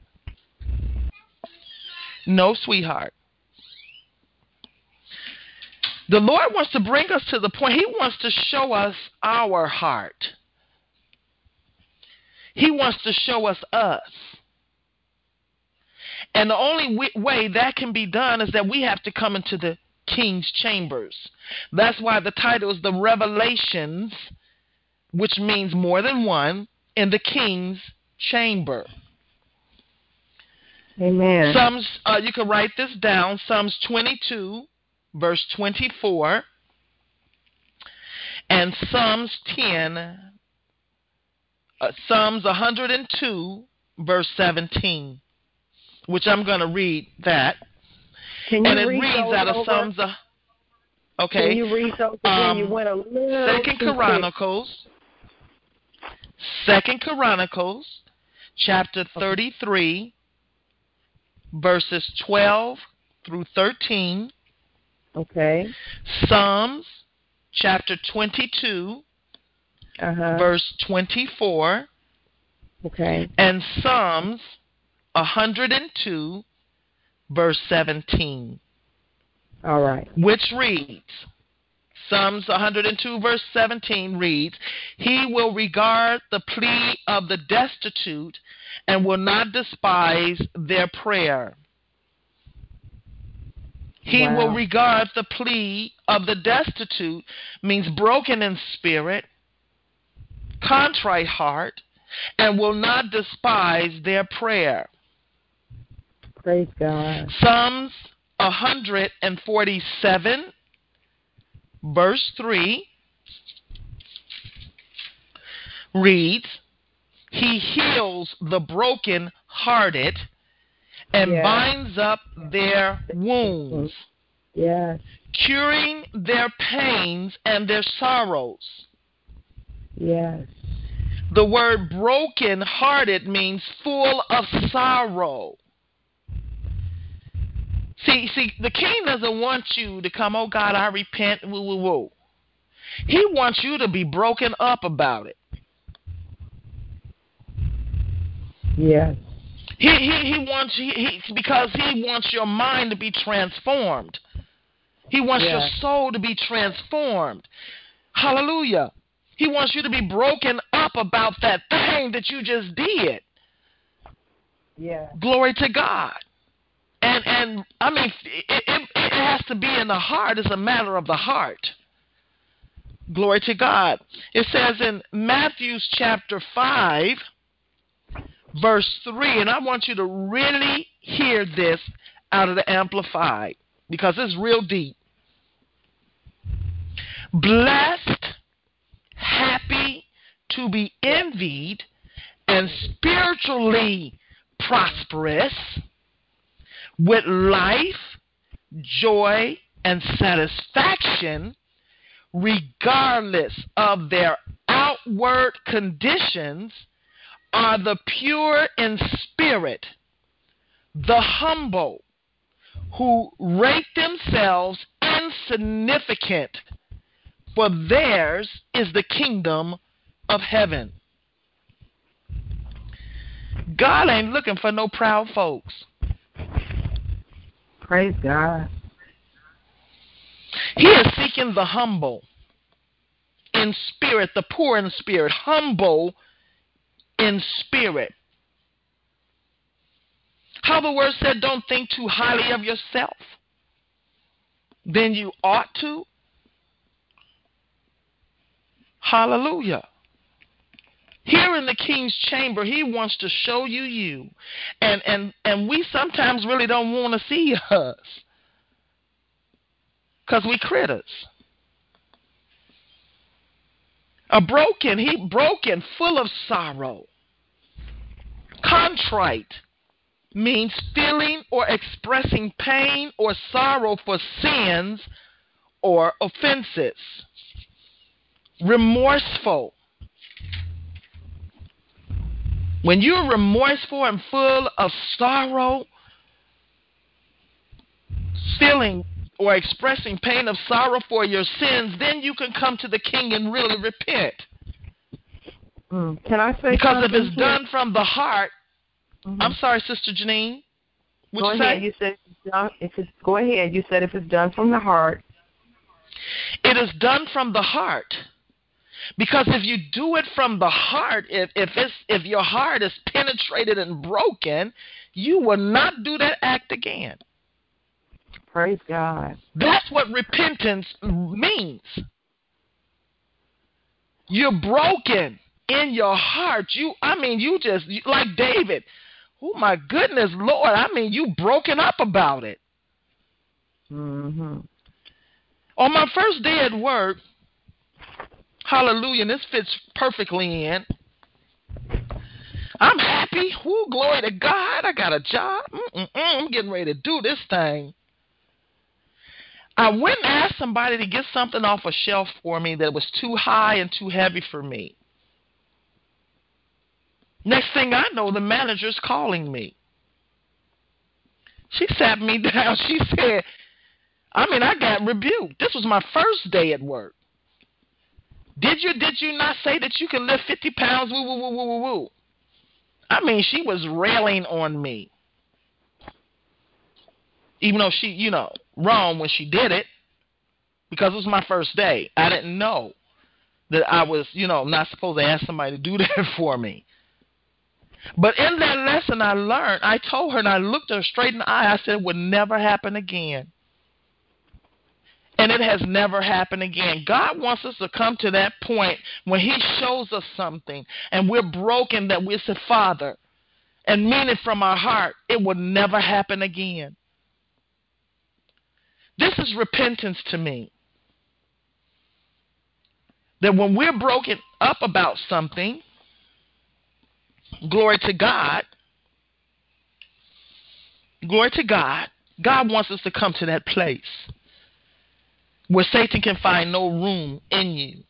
No, sweetheart. The Lord wants to bring us to the point, He wants to show us our heart. He wants to show us us. And the only way that can be done is that we have to come into the king's chambers. That's why the title is The Revelations, which means more than one, in the king's chamber. Amen. Psalms, uh, you can write this down. Psalms 22, verse 24, and Psalms 10, uh, Psalms 102, verse 17, which I'm going to read that. Can you and it read reads out of over? Psalms. Uh, okay. Can you read those again? Um, you went a little Second Chronicles. Second Chronicles chapter 33, verses 12 through 13. Okay. Psalms chapter 22, uh-huh. verse 24. Okay. And Psalms 102, verse 17. All right. Which reads Psalms 102, verse 17 reads, He will regard the plea of the destitute and will not despise their prayer. He wow. will regard the plea of the destitute, means broken in spirit, contrite heart, and will not despise their prayer. Praise God. Psalms 147 verse 3 reads, He heals the broken hearted and binds up their wounds, yes. curing their pains and their sorrows. Yes. The word broken hearted means full of sorrow. See, see, the king doesn't want you to come, oh God, I repent, woo, woo, woo. He wants you to be broken up about it. Yes. He he he wants he, he because he wants your mind to be transformed. He wants your soul to be transformed. Hallelujah. He wants you to be broken up about that thing that you just did. Yeah. Glory to God. And and I mean it, it, it has to be in the heart. It's a matter of the heart. Glory to God. It says in Matthew's chapter 5 verse 3, and I want you to really hear this out of the Amplified because it's real deep. Blessed, happy, to be envied, and spiritually prosperous, with life, joy, and satisfaction, regardless of their outward conditions are the pure in spirit, the humble, who rate themselves insignificant, for theirs is the kingdom of heaven. God ain't looking for no proud folks. Praise God. He is seeking the humble in spirit, the poor in spirit, humble in spirit. How the word said, don't think too highly of yourself Then you ought to. Hallelujah. Here in the king's chamber, he wants to show you you. And and and we sometimes really don't want to see us. Cuz we critters. A broken, he broken, full of sorrow. Contrite means feeling or expressing pain or sorrow for sins or offenses. Remorseful. When you're remorseful and full of sorrow, feeling or expressing pain of sorrow for your sins, then you can come to the king and really repent. Mm. Can I say because if it's done from the heart, Mhm. I'm sorry, Sister Janine. Would go you ahead. say? You said if it's done, if it's go ahead. You said if it's done from the heart. It is done from the heart. Because if you do it from the heart, if if it's if your heart is penetrated and broken, you will not do that act again. Praise God. That's what repentance means. You're broken in your heart. You, I mean, you just like David. Oh my goodness, Lord! I mean, you broken up about it. hmm On my first day at work, hallelujah, this fits perfectly in. I'm happy. Whoo, glory to God. I got a job. Mm-mm-mm, I'm getting ready to do this thing. I went and asked somebody to get something off a shelf for me that was too high and too heavy for me. Next thing I know, the manager's calling me. She sat me down. She said, I mean, I got rebuked. This was my first day at work. Did you did you not say that you can lift fifty pounds? Woo woo woo woo woo woo. I mean, she was railing on me. Even though she, you know, wrong when she did it, because it was my first day. I didn't know that I was, you know, not supposed to ask somebody to do that for me. But in that lesson I learned, I told her and I looked her straight in the eye. I said it would never happen again. And it has never happened again. God wants us to come to that point when He shows us something and we're broken that we say, Father, and mean it from our heart, it will never happen again. This is repentance to me. That when we're broken up about something, glory to God, glory to God, God wants us to come to that place where Satan can find no room in you.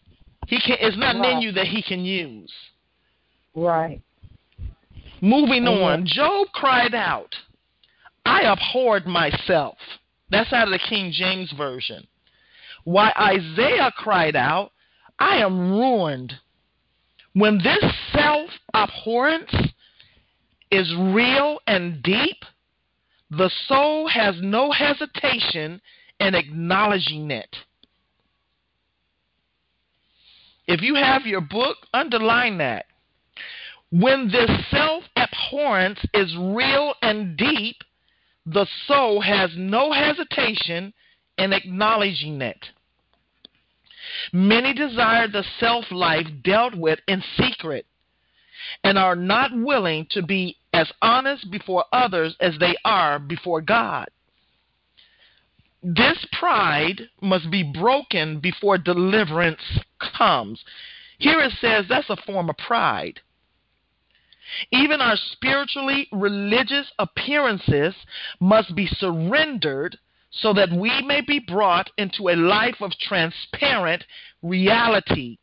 He can it's not in you that he can use. Right. Moving on, Job cried out, I abhorred myself. That's out of the King James Version. Why Isaiah cried out, I am ruined. When this self abhorrence is real and deep, the soul has no hesitation in acknowledging it. If you have your book, underline that. When this self abhorrence is real and deep, the soul has no hesitation in acknowledging it. Many desire the self life dealt with in secret and are not willing to be as honest before others as they are before God. This pride must be broken before deliverance comes. Here it says that's a form of pride. Even our spiritually religious appearances must be surrendered so that we may be brought into a life of transparent reality,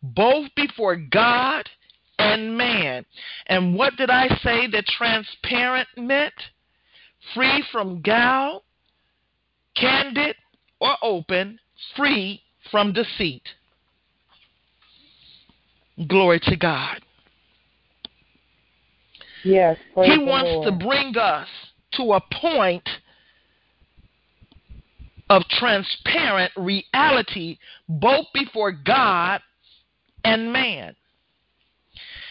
both before God and man. And what did I say that transparent meant? Free from guile, candid or open, free from deceit. Glory to God. Yes. He wants to bring us to a point of transparent reality both before God and man.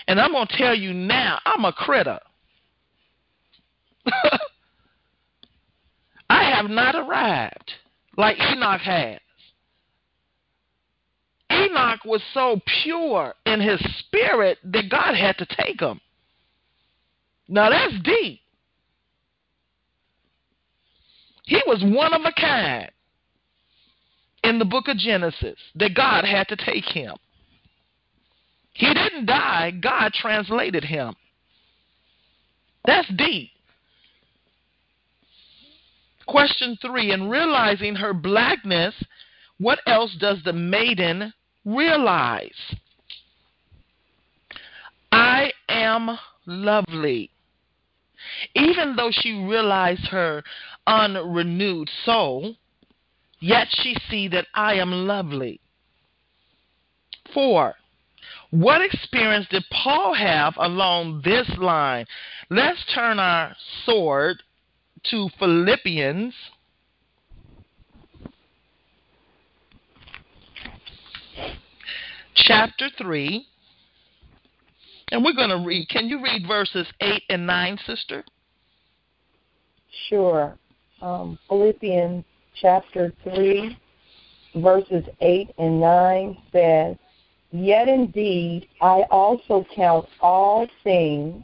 And I'm going to tell you now, I'm a critter. I have not arrived like Enoch has. Enoch was so pure in his spirit that God had to take him. Now that's deep. He was one of a kind in the book of Genesis that God had to take him. He didn't die, God translated him. That's deep. Question three In realizing her blackness, what else does the maiden realize? I am lovely. Even though she realized her unrenewed soul, yet she see that I am lovely. Four, what experience did Paul have along this line? Let's turn our sword to Philippians. Chapter 3. And we're going to read. Can you read verses 8 and 9, sister? Sure. Um, Philippians chapter 3, verses 8 and 9 says, Yet indeed I also count all things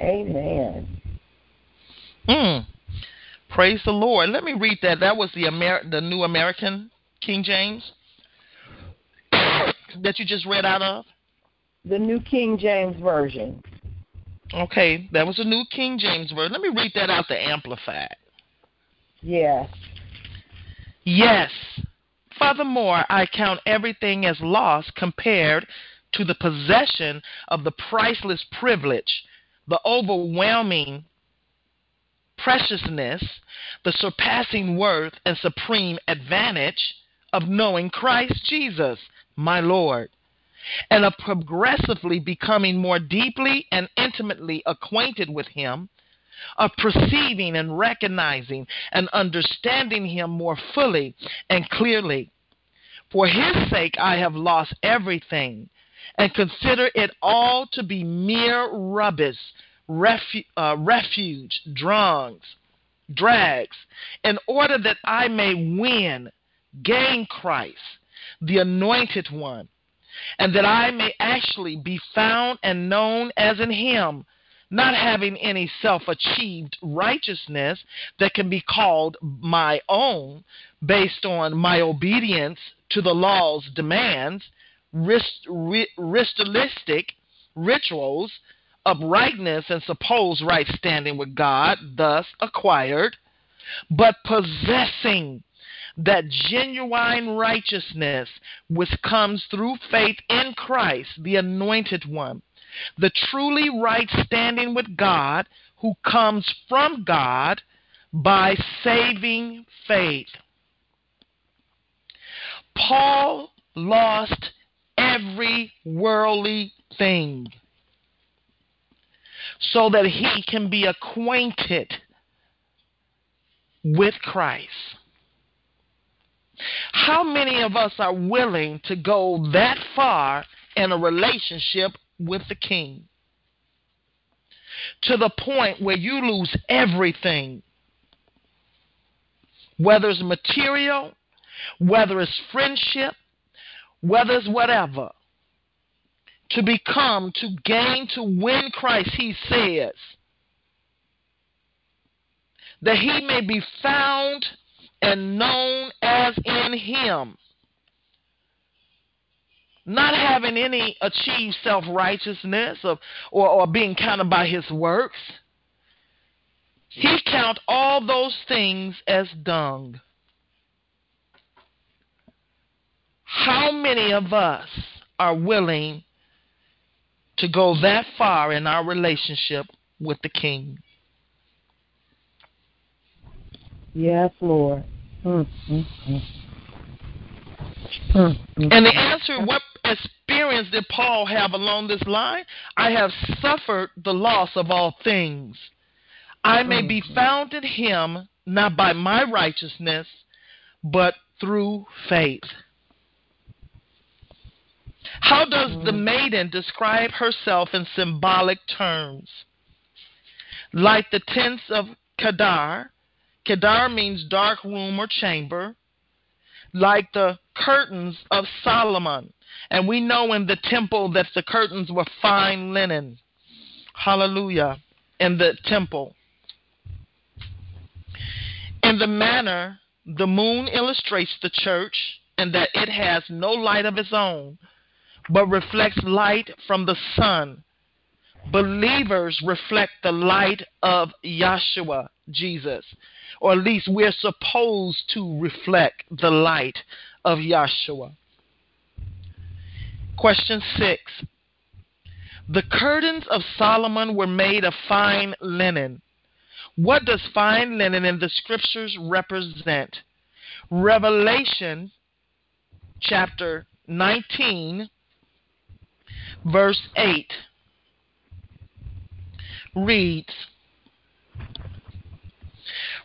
Amen. Mm. Praise the Lord. Let me read that. That was the Amer- the New American King James that you just read out of. The New King James Version. Okay, that was the New King James Version. Let me read that out the Amplified. Yes. Yes, Furthermore, I count everything as loss compared to the possession of the priceless privilege, the overwhelming preciousness, the surpassing worth, and supreme advantage of knowing Christ Jesus, my Lord, and of progressively becoming more deeply and intimately acquainted with Him of perceiving and recognizing and understanding Him more fully and clearly. For His sake I have lost everything and consider it all to be mere rubbish, refu- uh, refuge, drungs, drags, in order that I may win, gain Christ, the anointed one, and that I may actually be found and known as in Him not having any self achieved righteousness that can be called my own based on my obedience to the law's demands, ritualistic rituals, uprightness, and supposed right standing with God, thus acquired, but possessing that genuine righteousness which comes through faith in Christ, the anointed one, the truly right standing with God who comes from God by saving faith. Paul lost every worldly thing so that he can be acquainted with Christ. How many of us are willing to go that far in a relationship with the King? To the point where you lose everything, whether it's material, whether it's friendship, whether it's whatever, to become, to gain, to win Christ, he says, that he may be found and known as in him. Not having any achieved self righteousness or, or, or being counted by his works. He count all those things as dung. How many of us are willing to go that far in our relationship with the King? Yes, Lord. Mm, mm, mm. And the answer, what experience did Paul have along this line? I have suffered the loss of all things. I may be found in him, not by my righteousness, but through faith. How does the maiden describe herself in symbolic terms? Like the tents of Kedar, Kedar means dark room or chamber, like the curtains of Solomon. And we know in the temple that the curtains were fine linen. Hallelujah. In the temple. In the manner, the moon illustrates the church and that it has no light of its own, but reflects light from the sun. Believers reflect the light of Yeshua, Jesus or at least we're supposed to reflect the light of Yahshua. Question six. The curtains of Solomon were made of fine linen. What does fine linen in the scriptures represent? Revelation chapter 19, verse 8 reads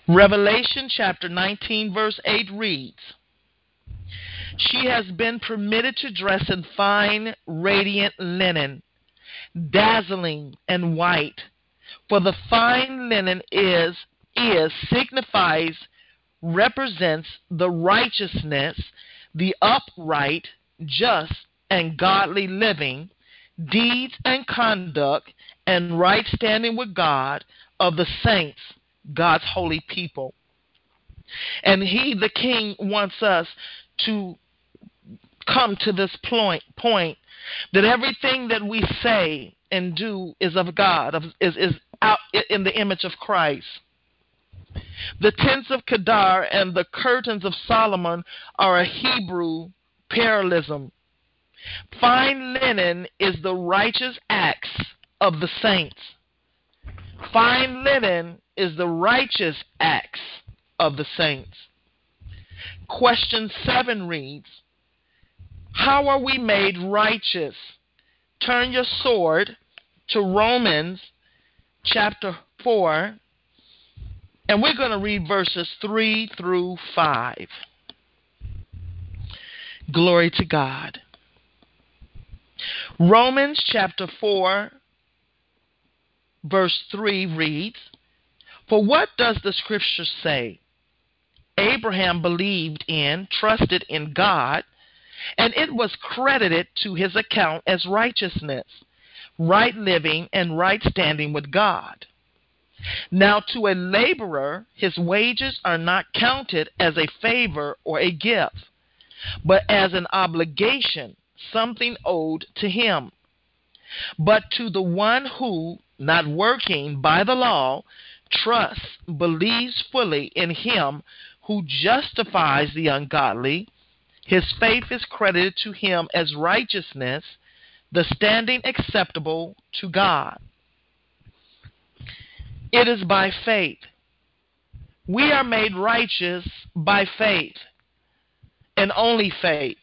Revelation chapter 19, verse 8 reads She has been permitted to dress in fine, radiant linen, dazzling and white. For the fine linen is, is, signifies, represents the righteousness, the upright, just, and godly living, deeds and conduct, and right standing with God of the saints God's holy people. And he, the king, wants us to come to this point, point that everything that we say and do is of God, is, is out in the image of Christ. The tents of Kedar and the curtains of Solomon are a Hebrew parallelism. Fine linen is the righteous acts of the saints. Fine linen is the righteous acts of the saints. Question 7 reads How are we made righteous? Turn your sword to Romans chapter 4, and we're going to read verses 3 through 5. Glory to God. Romans chapter 4, verse 3 reads For what does the scripture say? Abraham believed in, trusted in God, and it was credited to his account as righteousness. right living, and right standing with God. Now, to a laborer, his wages are not counted as a favor or a gift, but as an obligation, something owed to him. But to the one who, not working by the law, trusts, believes fully in him who justifies the ungodly, his faith is credited to him as righteousness, the standing acceptable to God. It is by faith. We are made righteous by faith and only faith.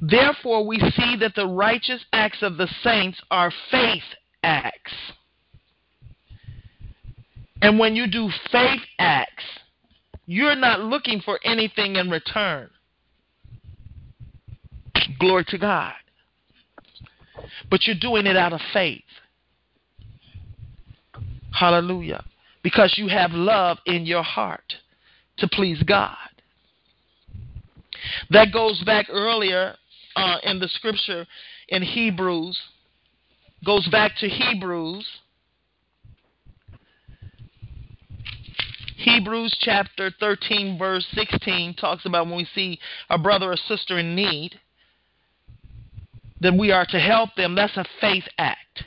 Therefore, we see that the righteous acts of the saints are faith acts. And when you do faith acts, you're not looking for anything in return. Glory to God. But you're doing it out of faith. Hallelujah. Because you have love in your heart to please God. That goes back earlier uh, in the scripture in Hebrews, goes back to Hebrews. Hebrews chapter 13, verse 16 talks about when we see a brother or sister in need, that we are to help them. That's a faith act.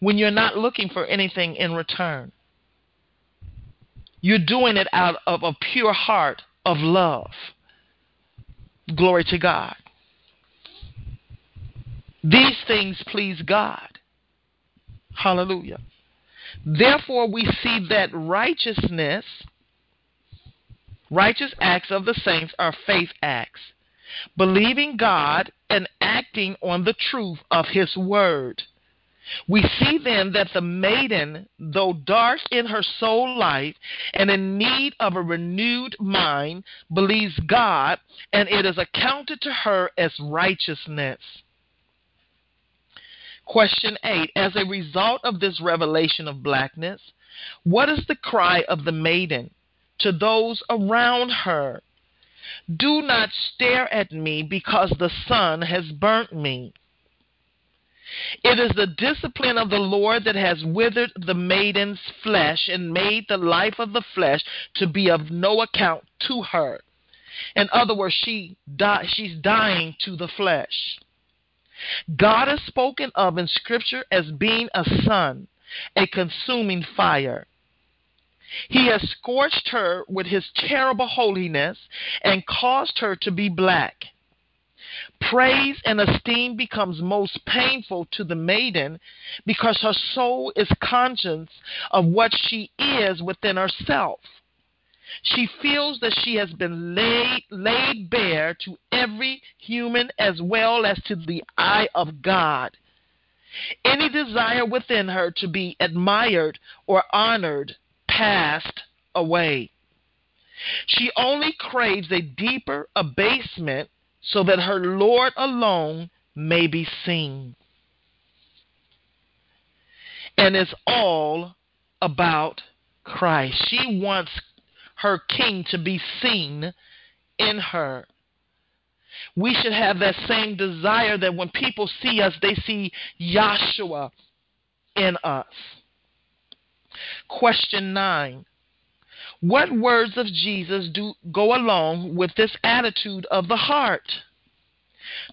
When you're not looking for anything in return, you're doing it out of a pure heart of love. Glory to God. These things please God. Hallelujah. Therefore, we see that righteousness, righteous acts of the saints are faith acts, believing God and acting on the truth of His word. We see then that the maiden, though dark in her soul life and in need of a renewed mind, believes God, and it is accounted to her as righteousness. Question 8 As a result of this revelation of blackness, what is the cry of the maiden to those around her? Do not stare at me because the sun has burnt me. It is the discipline of the Lord that has withered the maiden's flesh and made the life of the flesh to be of no account to her. In other words, she die, she's dying to the flesh. God is spoken of in Scripture as being a sun, a consuming fire. He has scorched her with his terrible holiness and caused her to be black. Praise and esteem becomes most painful to the maiden because her soul is conscious of what she is within herself. She feels that she has been laid, laid bare to every human as well as to the eye of God. Any desire within her to be admired or honored passed away. She only craves a deeper abasement so that her Lord alone may be seen. And it's all about Christ. She wants her king to be seen in her. We should have that same desire that when people see us, they see Yahshua in us. Question 9. What words of Jesus do go along with this attitude of the heart?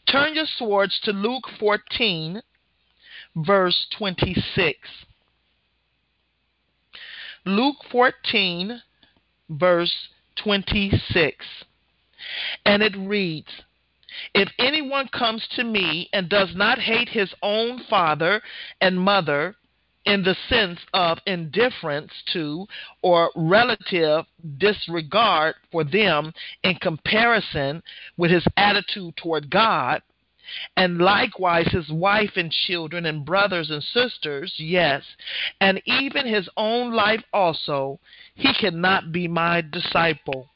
Turn your swords to Luke 14, verse 26. Luke 14, verse 26. And it reads If anyone comes to me and does not hate his own father and mother, in the sense of indifference to or relative disregard for them in comparison with his attitude toward God, and likewise his wife and children and brothers and sisters, yes, and even his own life also, he cannot be my disciple.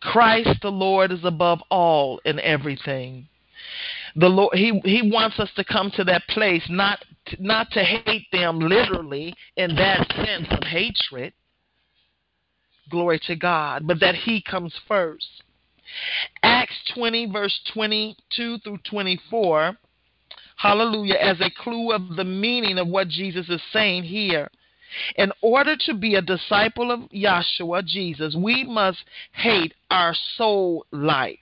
Christ the Lord is above all in everything. The Lord he he wants us to come to that place not not to hate them literally in that sense of hatred. Glory to God, but that he comes first. Acts 20, verse 22 through 24, hallelujah, as a clue of the meaning of what Jesus is saying here. In order to be a disciple of Yahshua, Jesus, we must hate our soul life.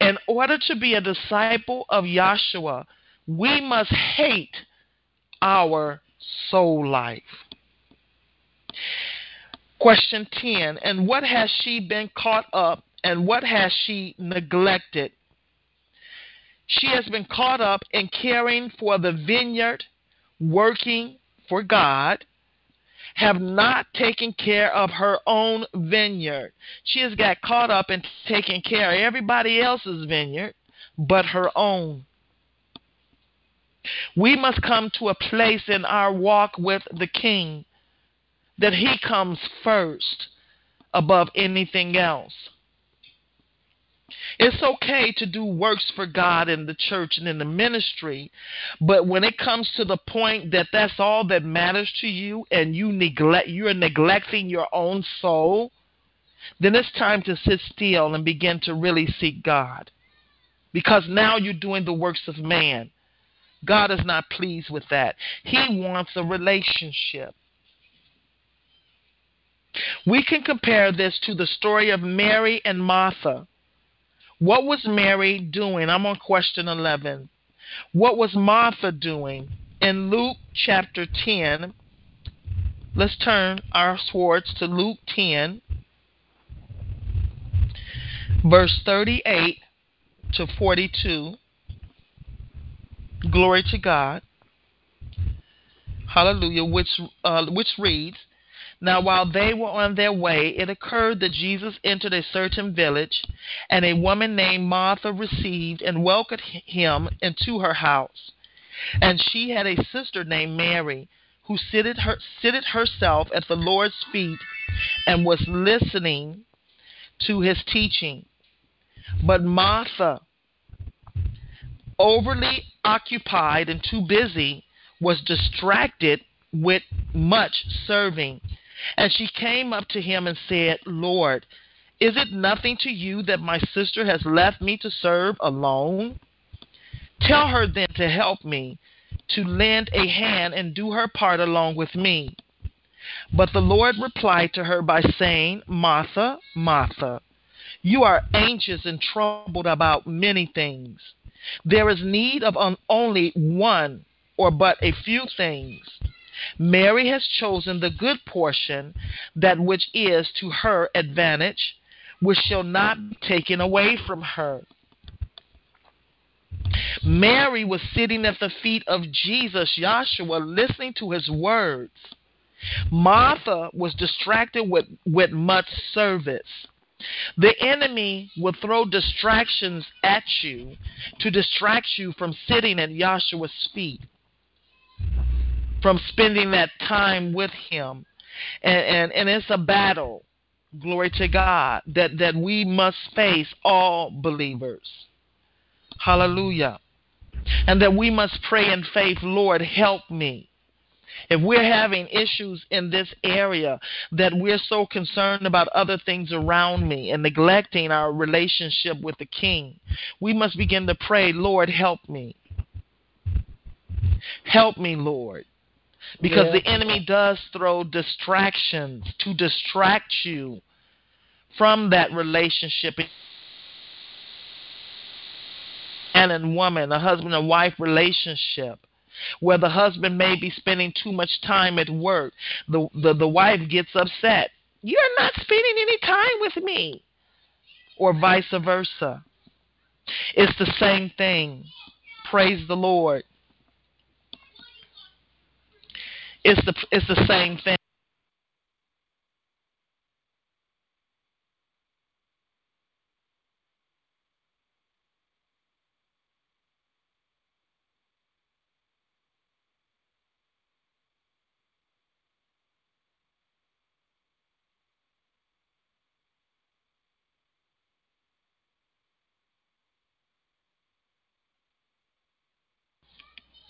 In order to be a disciple of Yahshua, we must hate our soul life. Question 10 And what has she been caught up and what has she neglected? She has been caught up in caring for the vineyard, working for God, have not taken care of her own vineyard. She has got caught up in taking care of everybody else's vineyard but her own. We must come to a place in our walk with the King that He comes first above anything else. It's okay to do works for God in the church and in the ministry, but when it comes to the point that that's all that matters to you and you neglect you're neglecting your own soul, then it's time to sit still and begin to really seek God. Because now you're doing the works of man. God is not pleased with that. He wants a relationship. We can compare this to the story of Mary and Martha. What was Mary doing? I'm on question 11. What was Martha doing? In Luke chapter 10, let's turn our swords to Luke 10, verse 38 to 42. Glory to God. Hallelujah. Which uh, which reads, Now while they were on their way, it occurred that Jesus entered a certain village, and a woman named Martha received and welcomed him into her house. And she had a sister named Mary, who seated, her, seated herself at the Lord's feet and was listening to his teaching. But Martha, overly occupied and too busy, was distracted with much serving. And she came up to him and said, Lord, is it nothing to you that my sister has left me to serve alone? Tell her then to help me, to lend a hand and do her part along with me. But the Lord replied to her by saying, Martha, Martha, you are anxious and troubled about many things. There is need of only one or but a few things. Mary has chosen the good portion, that which is to her advantage, which shall not be taken away from her. Mary was sitting at the feet of Jesus, Joshua, listening to his words. Martha was distracted with, with much service. The enemy will throw distractions at you to distract you from sitting at Joshua's feet, from spending that time with him. And, and, and it's a battle, glory to God, that, that we must face all believers. Hallelujah. And that we must pray in faith, Lord, help me. If we're having issues in this area that we're so concerned about other things around me and neglecting our relationship with the King, we must begin to pray, Lord, help me. Help me, Lord. Because yeah. the enemy does throw distractions to distract you from that relationship man and woman, a husband and wife relationship where the husband may be spending too much time at work. The, the, the wife gets upset. You're not spending any time with me. Or vice versa. It's the same thing. Praise the Lord. It's the it's the same thing.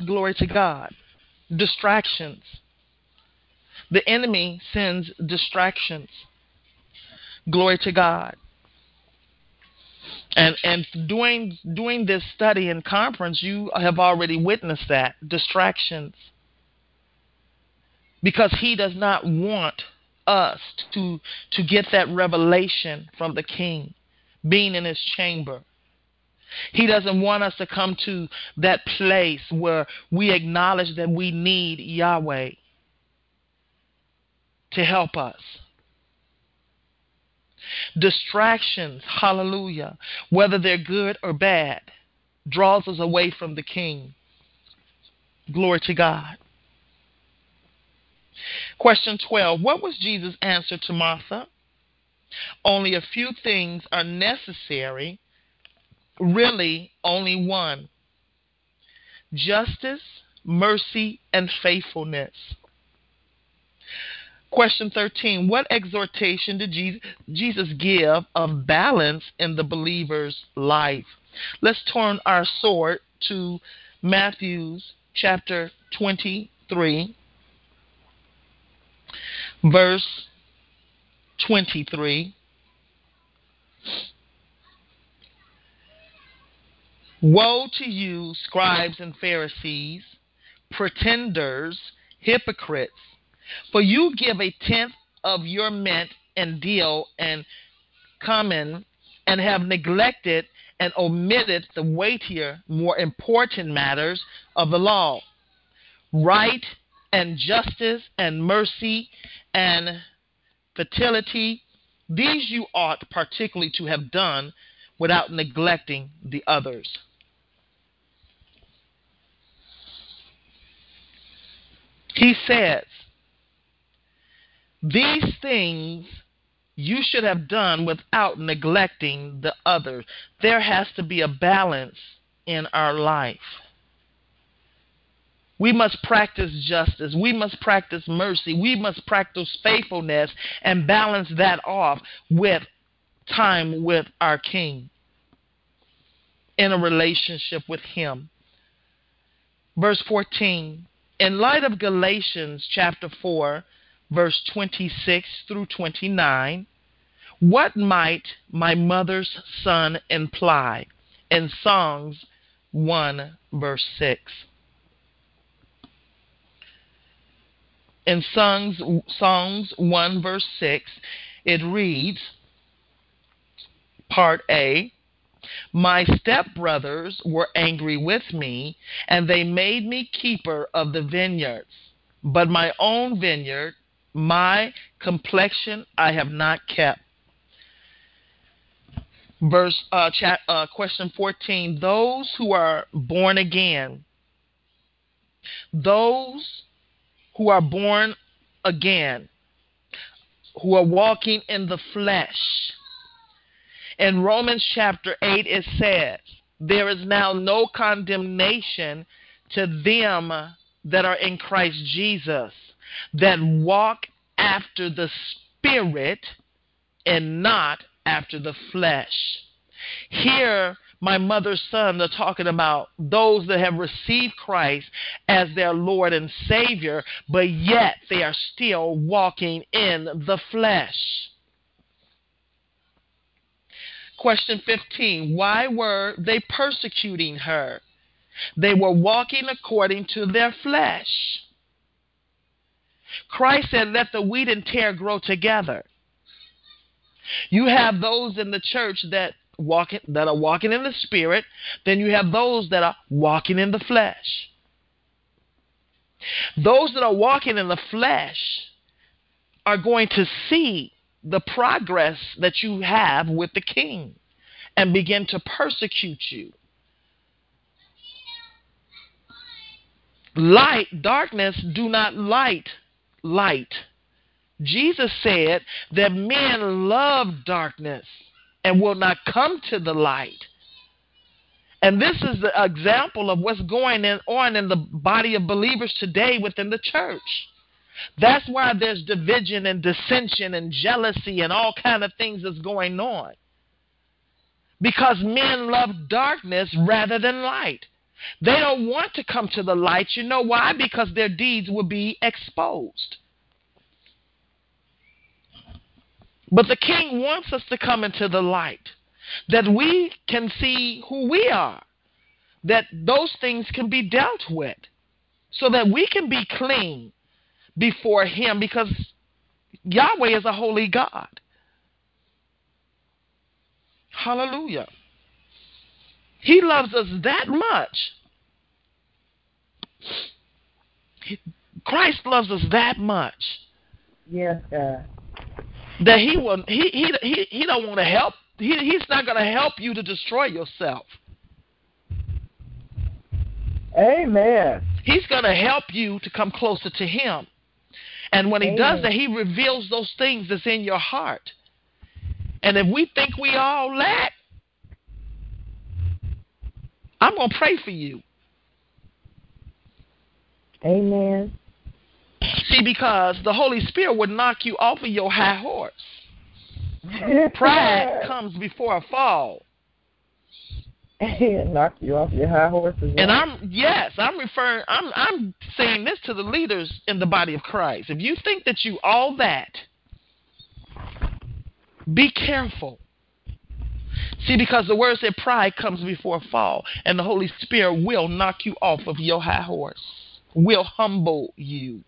Glory to God. Distractions. The enemy sends distractions. Glory to God. And and doing doing this study and conference, you have already witnessed that distractions. Because he does not want us to to get that revelation from the king being in his chamber. He doesn't want us to come to that place where we acknowledge that we need Yahweh to help us. Distractions, hallelujah, whether they're good or bad, draws us away from the King. Glory to God. Question 12 What was Jesus' answer to Martha? Only a few things are necessary, really, only one justice, mercy, and faithfulness. Question 13 What exhortation did Jesus give of balance in the believer's life? Let's turn our sword to Matthew's chapter 23, verse 23. Woe to you, scribes and Pharisees, pretenders, hypocrites! For you give a tenth of your mint and dill and cumin, and have neglected and omitted the weightier, more important matters of the law right and justice and mercy and fertility. These you ought particularly to have done without neglecting the others. He says, These things you should have done without neglecting the other. There has to be a balance in our life. We must practice justice. We must practice mercy. We must practice faithfulness and balance that off with time with our King in a relationship with Him. Verse 14 In light of Galatians chapter 4, verse 26 through 29, what might my mother's son imply? In Songs 1, verse 6. in Songs, Songs 1, verse 6, it reads, Part A, My stepbrothers were angry with me, and they made me keeper of the vineyards. But my own vineyard, my complexion, I have not kept. Verse uh, chat, uh, question 14 Those who are born again, those who are born again, who are walking in the flesh. In Romans chapter 8, it says, There is now no condemnation to them that are in Christ Jesus, that walk after the Spirit and not after the flesh. Here, my mother's son are talking about those that have received Christ as their Lord and Savior, but yet they are still walking in the flesh. Question 15 Why were they persecuting her? They were walking according to their flesh. Christ said, Let the wheat and tare grow together. You have those in the church that walking that are walking in the spirit, then you have those that are walking in the flesh. Those that are walking in the flesh are going to see the progress that you have with the king and begin to persecute you. Light, darkness do not light light. Jesus said that men love darkness and will not come to the light. And this is the example of what's going on in the body of believers today within the church. That's why there's division and dissension and jealousy and all kind of things that's going on. Because men love darkness rather than light. They don't want to come to the light. You know why? Because their deeds will be exposed. But the king wants us to come into the light that we can see who we are, that those things can be dealt with, so that we can be clean before Him because Yahweh is a holy God. Hallelujah. He loves us that much. Christ loves us that much. Yes, God. That he will he he he, he don't want to help. He he's not going to help you to destroy yourself. Amen. He's going to help you to come closer to him. And when he Amen. does that, he reveals those things that's in your heart. And if we think we all lack, I'm going to pray for you. Amen. See, because the Holy Spirit would knock you off of your high horse. Pride comes before a fall. And knock you off your high horse well. And I'm yes, I'm referring I'm I'm saying this to the leaders in the body of Christ. If you think that you all that, be careful. See, because the word said pride comes before fall, and the Holy Spirit will knock you off of your high horse, will humble you.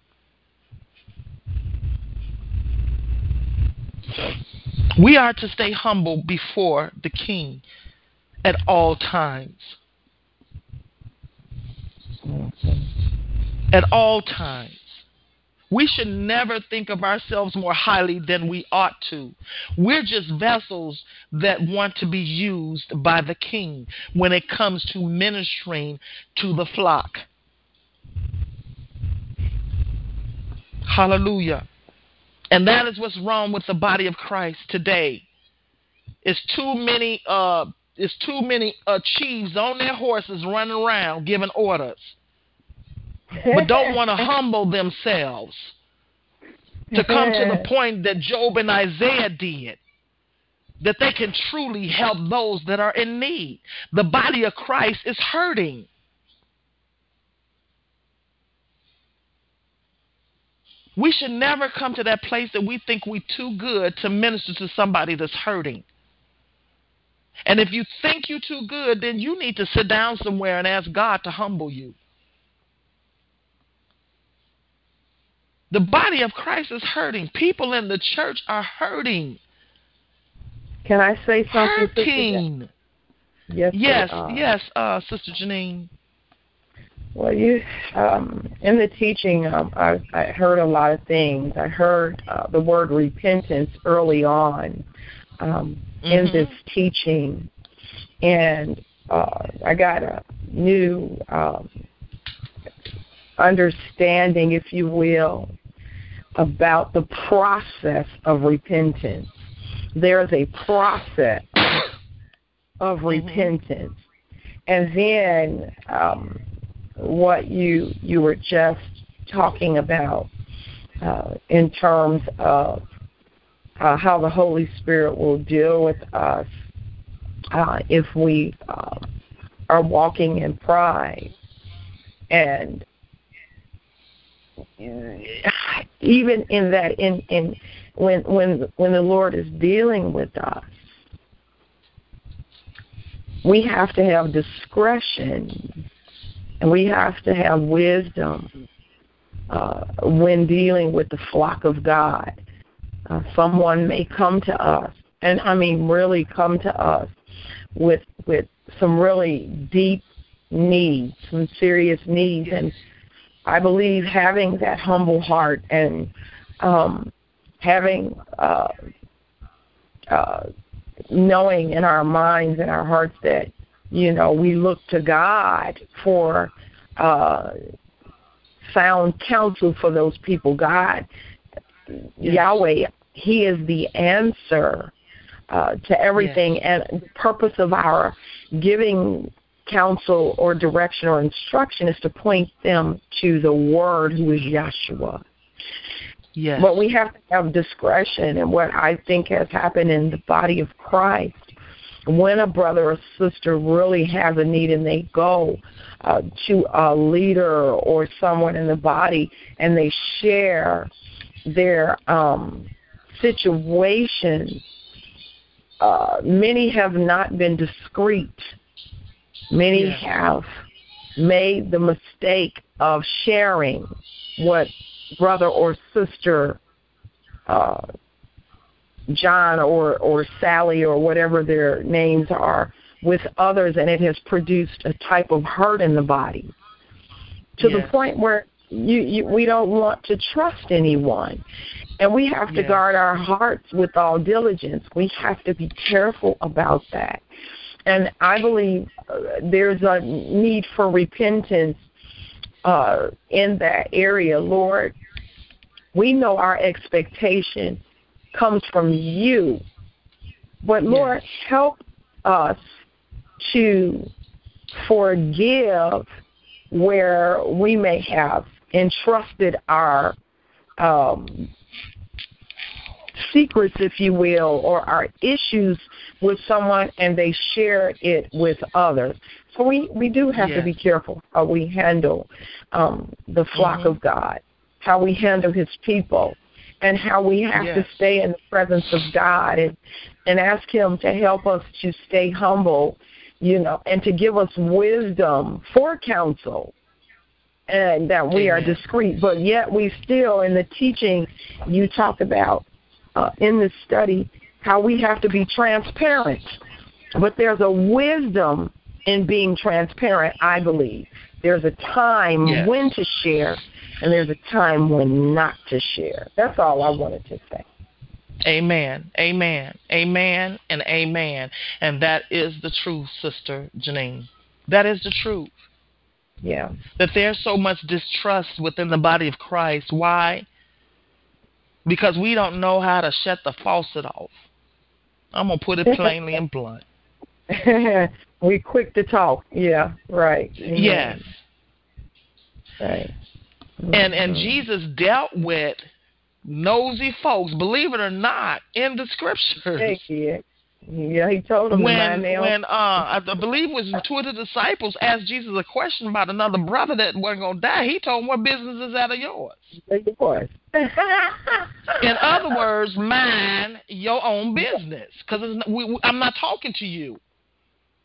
We are to stay humble before the King at all times. At all times. We should never think of ourselves more highly than we ought to. We're just vessels that want to be used by the King when it comes to ministering to the flock. Hallelujah. And that is what's wrong with the body of Christ today. It's too many uh it's too many uh, chiefs on their horses running around giving orders, but don't want to humble themselves to come to the point that Job and Isaiah did. That they can truly help those that are in need. The body of Christ is hurting. We should never come to that place that we think we're too good to minister to somebody that's hurting. And if you think you're too good, then you need to sit down somewhere and ask God to humble you. The body of Christ is hurting. People in the church are hurting. Can I say something? Hurting. Yes. Yes, uh, yes, uh, Sister Janine. Well, you um, in the teaching, um, I, I heard a lot of things. I heard uh, the word repentance early on um, in Mhm. this teaching, and uh, I got a new um, understanding, if you will, about the process of repentance. There's a process of Mhm. repentance, and then um, what you you were just talking about uh, in terms of uh, how the Holy Spirit will deal with us uh, if we uh, are walking in pride and even in that in in when when when the Lord is dealing with us we have to have discretion and we have to have wisdom uh, when dealing with the flock of God. Uh, someone may come to us, and I mean really come to us with with some really deep needs, some serious needs, and I believe having that humble heart and um, having uh, uh, knowing in our minds and our hearts that you know we look to God for uh, sound counsel for those people. God, Yahweh, He is the answer uh, to everything, and the purpose of our giving counsel or direction or instruction is to point them to the Word, who is Yahshua. Yes. But we have to have discretion, and what I think has happened in the body of Christ, when a brother or sister really has a need and they go uh, to a leader or someone in the body and they share their um, situation, uh, many have not been discreet. Many have made the mistake of sharing what brother or sister uh, John or or Sally or whatever their names are with others, and it has produced a type of hurt in the body to the point where you, you we don't want to trust anyone, and we have to guard our hearts with all diligence. We have to be careful about that, and I believe uh, there's a need for repentance uh, in that area, Lord. We know our expectation comes from you. But Lord, help us to forgive where we may have entrusted our um, secrets, if you will, or our issues with someone and they share it with others. So we, we do have to be careful how we handle um, the flock Mhm. of God, how we handle His people, and how we have Yes. to stay in the presence of God and and ask Him to help us to stay humble, you know, and to give us wisdom for counsel, and that we are discreet. But yet we still, in the teaching you talk about uh, in this study, how we have to be transparent. But there's a wisdom in being transparent, I believe. There's a time Yes. when to share, and there's a time when not to share. That's all I wanted to say. Amen. Amen. Amen and amen. And that is the truth, Sister Janine. That is the truth. Yeah. That there's so much distrust within the body of Christ. Why? Because we don't know how to shut the faucet off. I'm going to put it plainly and blunt. we quick to talk. Yeah, right. Amen. Yes. Right. And and Mhm. Jesus dealt with nosy folks, believe it or not, in the scriptures. Yeah, yeah, he told them when mind their own- when uh I I believe it was two of the disciples asked Jesus a question about another brother that wasn't gonna die, he told them what business is that of yours? Of course. In other words, mind your own business, because I'm not talking to you.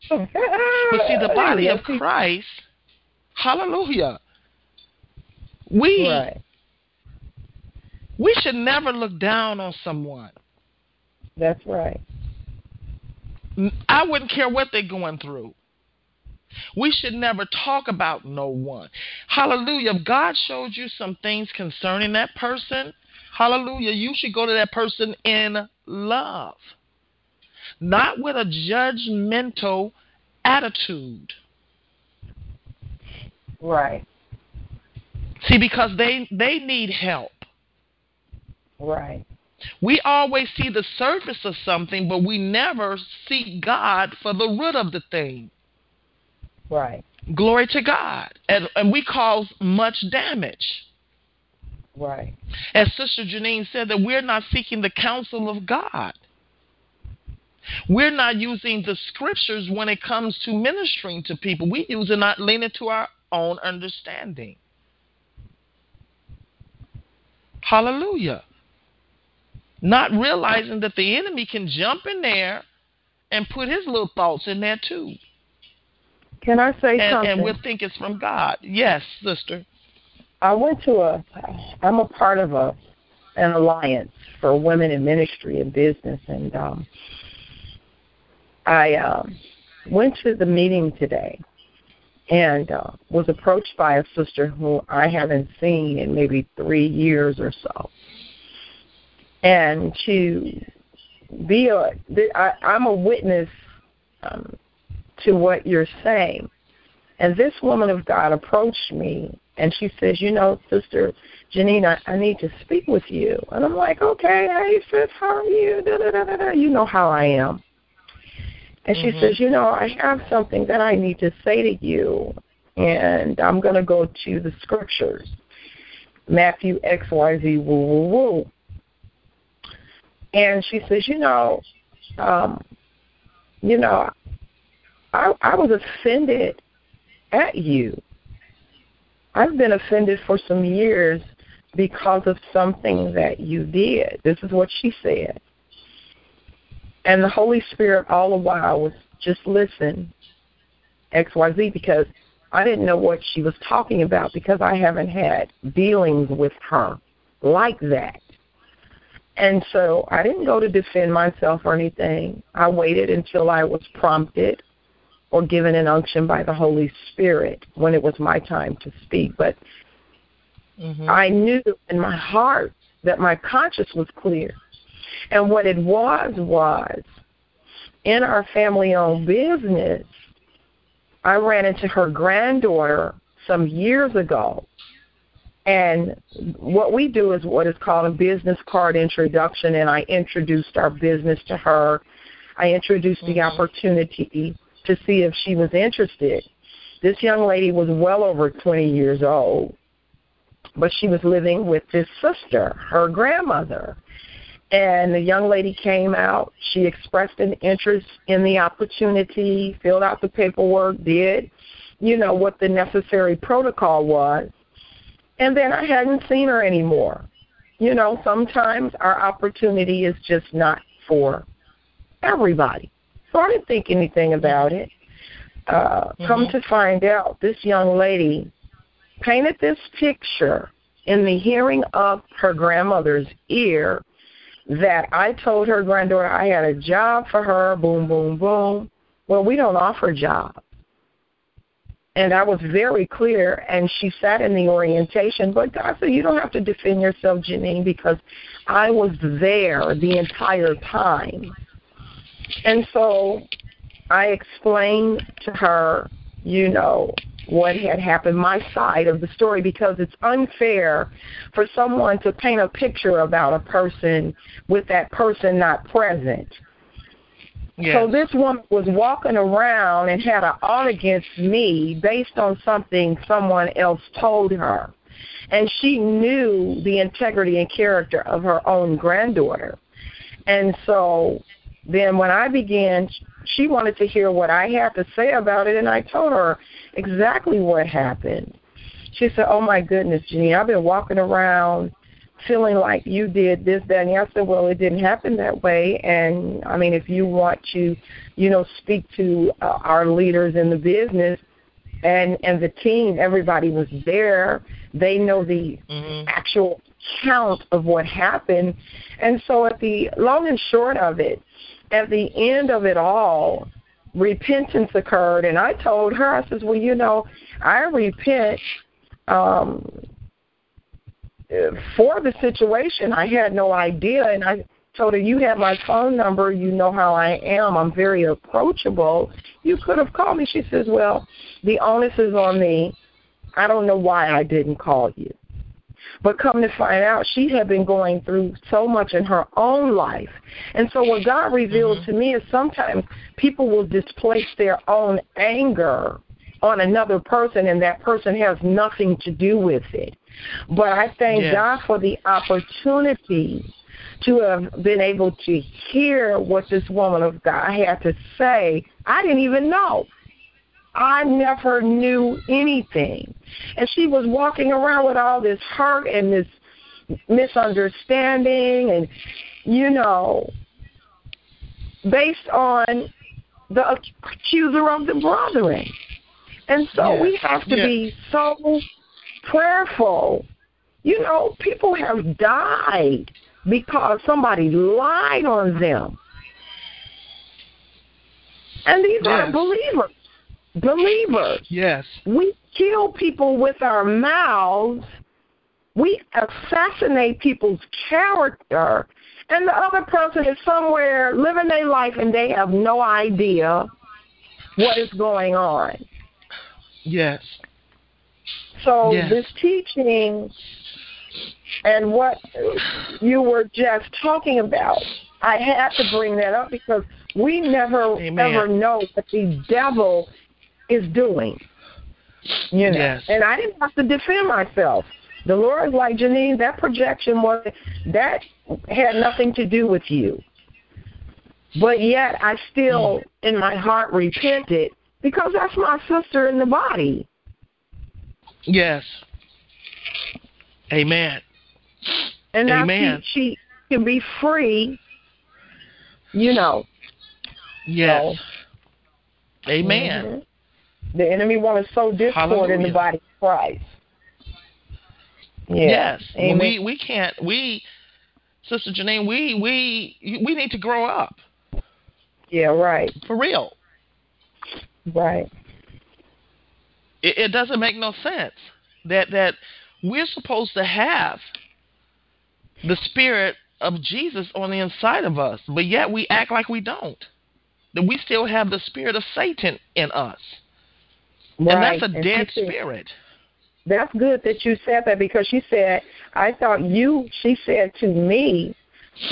But see, the body of Christ, Hallelujah. We Right. we should never look down on someone. That's right. I wouldn't care what they're going through. We should never talk about no one. Hallelujah. If God showed you some things concerning that person, hallelujah, you should go to that person in love, not with a judgmental attitude. Right. See, because they, they need help. Right. We always see the surface of something, but we never seek God for the root of the thing. Right. Glory to God. And, and we cause much damage. Right. As Sister Janine said, that we're not seeking the counsel of God. We're not using the scriptures when it comes to ministering to people. We use it not leaning to our own understanding. Hallelujah. Not realizing that the enemy can jump in there and put his little thoughts in there too. Can I say And, something? and we'll think it's from God. Yes, sister. I went to a. I'm a part of a an alliance for women in ministry and business, and um, I um, went to the meeting today, and uh, was approached by a sister who I haven't seen in maybe three years or so, and to be a. I, I'm a witness um, to what you're saying. And this woman of God approached me and she says, You know, Sister Janine, I, I need to speak with you. And I'm like, Okay, hey sis, how are you? Da, da, da, da, da. You know how I am. And she Mhm. says, You know, I have something that I need to say to you and I'm gonna go to the scriptures. Matthew XYZ woo woo woo. And she says, You know, um, you know, I I was offended at you. I've been offended for some years because of something that you did. This is what she said. And the Holy Spirit all the while was just listen, XYZ, because I didn't know what she was talking about because I haven't had dealings with her like that. And so I didn't go to defend myself or anything. I waited until I was prompted or given an unction by the Holy Spirit when it was my time to speak. But mm-hmm. I knew in my heart that my conscience was clear. And what it was was in our family owned business, I ran into her granddaughter some years ago. And what we do is what is called a business card introduction, and I introduced our business to her. I introduced mm-hmm. the opportunity to see if she was interested. This young lady was well over 20 years old, but she was living with this sister, her grandmother. And the young lady came out. She expressed an interest in the opportunity, filled out the paperwork, did, you know, what the necessary protocol was. And then I hadn't seen her anymore. You know, sometimes our opportunity is just not for everybody. So I didn't think anything about it. Uh, mm-hmm. Come to find out, this young lady painted this picture in the hearing of her grandmother's ear that I told her granddaughter I had a job for her, boom, boom, boom. Well, we don't offer jobs. And I was very clear, and she sat in the orientation. But God said, You don't have to defend yourself, Janine, because I was there the entire time. And so I explained to her, you know, what had happened, my side of the story, because it's unfair for someone to paint a picture about a person with that person not present. Yes. So this woman was walking around and had an ought against me based on something someone else told her. And she knew the integrity and character of her own granddaughter. And so then when I began, she wanted to hear what I had to say about it, and I told her exactly what happened. She said, "Oh my goodness, Janine, I've been walking around feeling like you did this, that, and I said, "Well, it didn't happen that way." And I mean, if you want to, you know, speak to uh, our leaders in the business and and the team, everybody was there. They know the mm-hmm. actual count of what happened, and so at the long and short of it, at the end of it all, repentance occurred, and I told her, I says, well, you know, I repent um, for the situation. I had no idea, and I told her, you have my phone number. You know how I am. I'm very approachable. You could have called me. She says, well, the onus is on me. I don't know why I didn't call you. But come to find out, she had been going through so much in her own life. And so what God revealed mm-hmm. to me is sometimes people will displace their own anger on another person and that person has nothing to do with it. But I thank yes. God for the opportunity to have been able to hear what this woman of God had to say. I didn't even know. I never knew anything. And she was walking around with all this hurt and this misunderstanding and, you know, based on the accuser of the brethren. And so yes. we have to yes. be so prayerful. You know, people have died because somebody lied on them. And these yes. are believers believers. Yes. We kill people with our mouths. We assassinate people's character. And the other person is somewhere living their life and they have no idea what is going on. Yes. So yes. this teaching and what you were just talking about, I had to bring that up because we never Amen. ever know what the devil is doing. You know, yes. and I didn't have to defend myself. The Lord's like Janine, that projection was that had nothing to do with you. But yet I still mm. in my heart repented because that's my sister in the body. Yes. Amen. And now Amen. She, she can be free, you know, Yes. Amen. Mhm. The enemy wants to sow discord in the body of Christ. Yeah. Yes. Amen. We we can't we Sister Janine, we we we need to grow up. yeah, right. For real. Right. It, it doesn't make no sense that that we're supposed to have the spirit of Jesus on the inside of us, but yet we act like we don't. That we still have the spirit of Satan in us. And that's a And dead said- spirit. That's good that you said that because she said, I thought you, she said to me,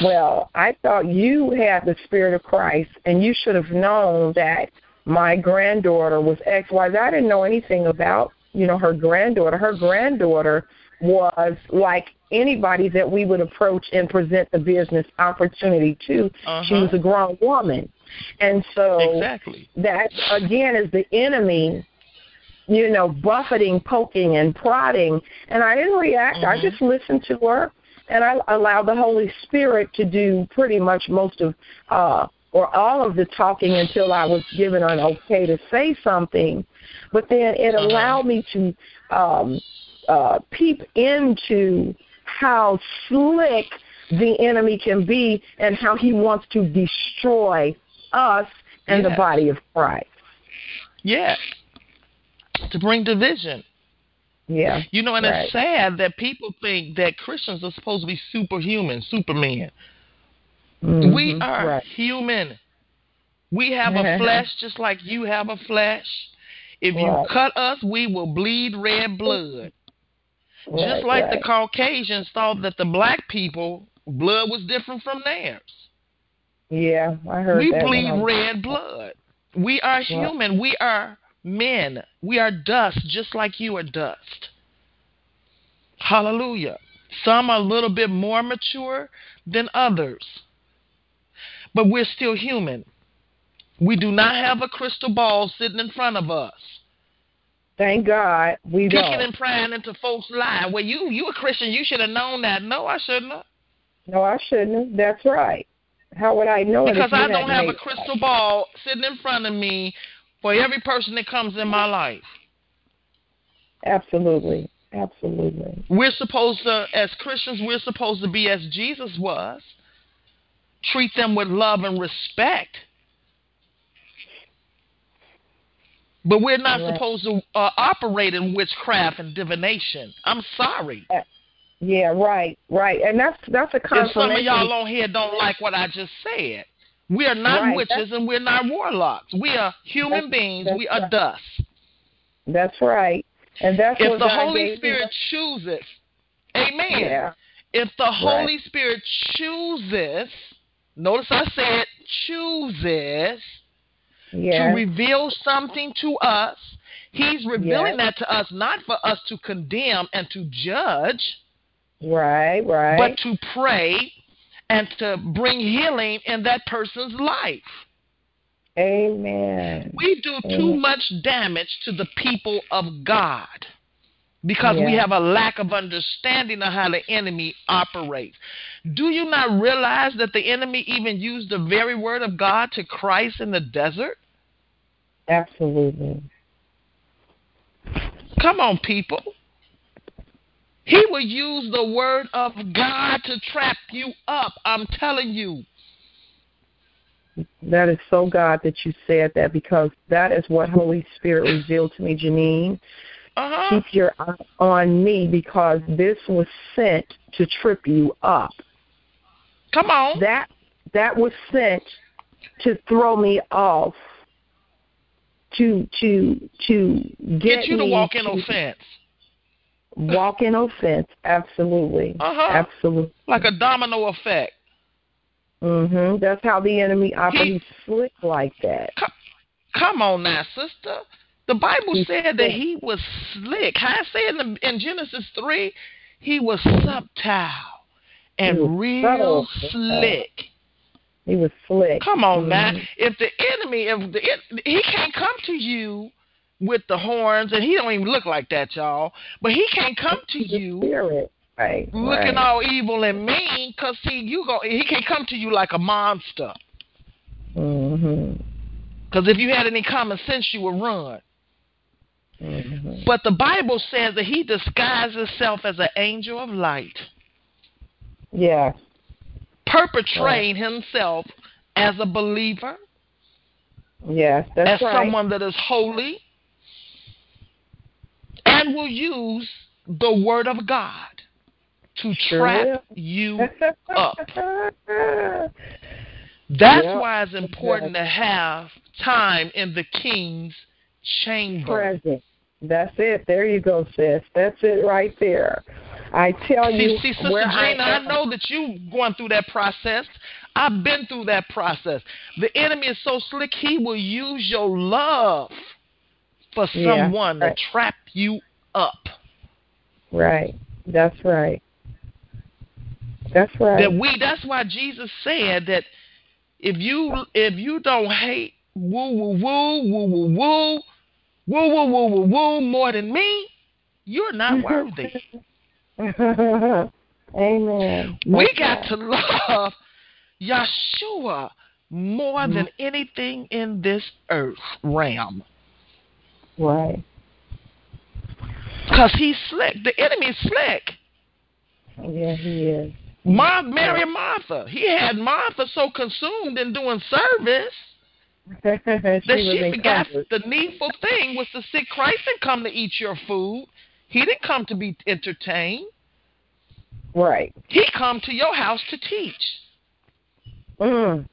well, I thought you had the Spirit of Christ and you should have known that my granddaughter was X, Y. Z. I didn't know anything about, you know, her granddaughter. Her granddaughter was like anybody that we would approach and present the business opportunity to. She Uh-huh. was a grown woman. And so Exactly. that again is the enemy you know buffeting poking and prodding and i didn't react i Mhm. just listened to her and i allowed the holy spirit to do pretty much most of uh or all of the talking until i was given an okay to say something but then it Uh-huh. allowed me to um uh peep into how slick the enemy can be and how he wants to destroy us and the body of Christ. Yeah. To bring division. Yeah. You know, and Right. it's sad that people think that Christians are supposed to be superhuman, supermen. Mhm. We are Right. human. We have a flesh just like you have a flesh. If you Right. cut us, we will bleed red blood. Right, just like the. Caucasians thought that the black people blood was different from theirs. Yeah, I heard we that. We bleed red blood. We are human. We are men. We are dust, just like you are dust. Hallelujah. Some are a little bit more mature than others, but we're still human. We do not have a crystal ball sitting in front of us, Thank God we kicking don't. and prying into folks' lives. Well, you you a Christian, you should have known that. No, I shouldn't have. No, I shouldn't have. That's right. How would I know Because I don't have a crystal ball sitting in front of me for every person that comes in my life. Absolutely. Absolutely. We're supposed to, as Christians, we're supposed to be as Jesus was. Treat them with love and respect. But we're not Right. supposed to uh, operate in witchcraft and divination. I'm sorry. Yeah, right, right. And that's that's a If some of y'all on here don't like what I just said, we are not Right, witches and we're not warlocks. We are human That's- beings. that's We are right. dust. That's right. And that's If what the God Holy. Spirit chooses, amen. Yeah. If the Holy Spirit chooses, notice I said chooses Yeah. to reveal something to us, He's revealing Yes. that to us not for us to condemn and to judge, right, right. but to pray and to bring healing in that person's life. Amen. We do too much damage to the people of God because we have a lack of understanding of how the enemy operates. Do you not realize that the enemy even used the very word of God to Christ in the desert? Absolutely. Come on, people. He will use the word of God to trap you up. I'm telling you. That is so God that you said that because that is what Holy Spirit revealed to me, Janine. Uh-huh. Keep your eye on me because this was sent to trip you up. Come on. That that was sent to throw me off. To to to get, Get you to walk in to offense. Walk in offense. Absolutely. Uh-huh. Absolutely. Like a domino effect. Mhm. That's how the enemy operates. He's slick like that. Come on now, sister. The Bible said that he was slick. How I say in, the, in Genesis 3, he was subtle and was real subtle. slick. He was slick. Come on now. Mhm. If the enemy, if the en- he can't come to you with the horns, and he don't even look like that, y'all. But he can't come to you spirit. Right. looking right. all evil and mean, cause see, you go. He can't come to you like a monster. Mhm. Because if you had any common sense, you would run. Mhm. But the Bible says that he disguised himself as an angel of light, Yeah. perpetrating himself as a believer, Yes. That's as right. someone that is holy, and will use the word of God to Sure trap will. you up. That's Yep, why it's important to have time in the king's chamber. Present. That's it. There you go, sis. That's it right there. I tell See, you, see, Sister where Gina, I, am- know that you going through that process. I've been through that process. The enemy is so slick; he will use your love for Yeah, someone right. to trap you up. Right. That's right. That's right. That we. That's why Jesus said that if you if you don't hate woo woo woo woo woo woo woo woo woo woo woo more than me, you're not worthy. Amen. We That's got right. to love Yeshua more than mm-hmm. anything in this earth realm. Right. Because he's slick. The enemy is slick. Yeah, he is. Mar- Mary and Martha. He had Martha so consumed in doing service that she forgot the needful thing was to see Christ didn't come to eat your food. He didn't come to be entertained. Right. He come to your house to teach. Mm.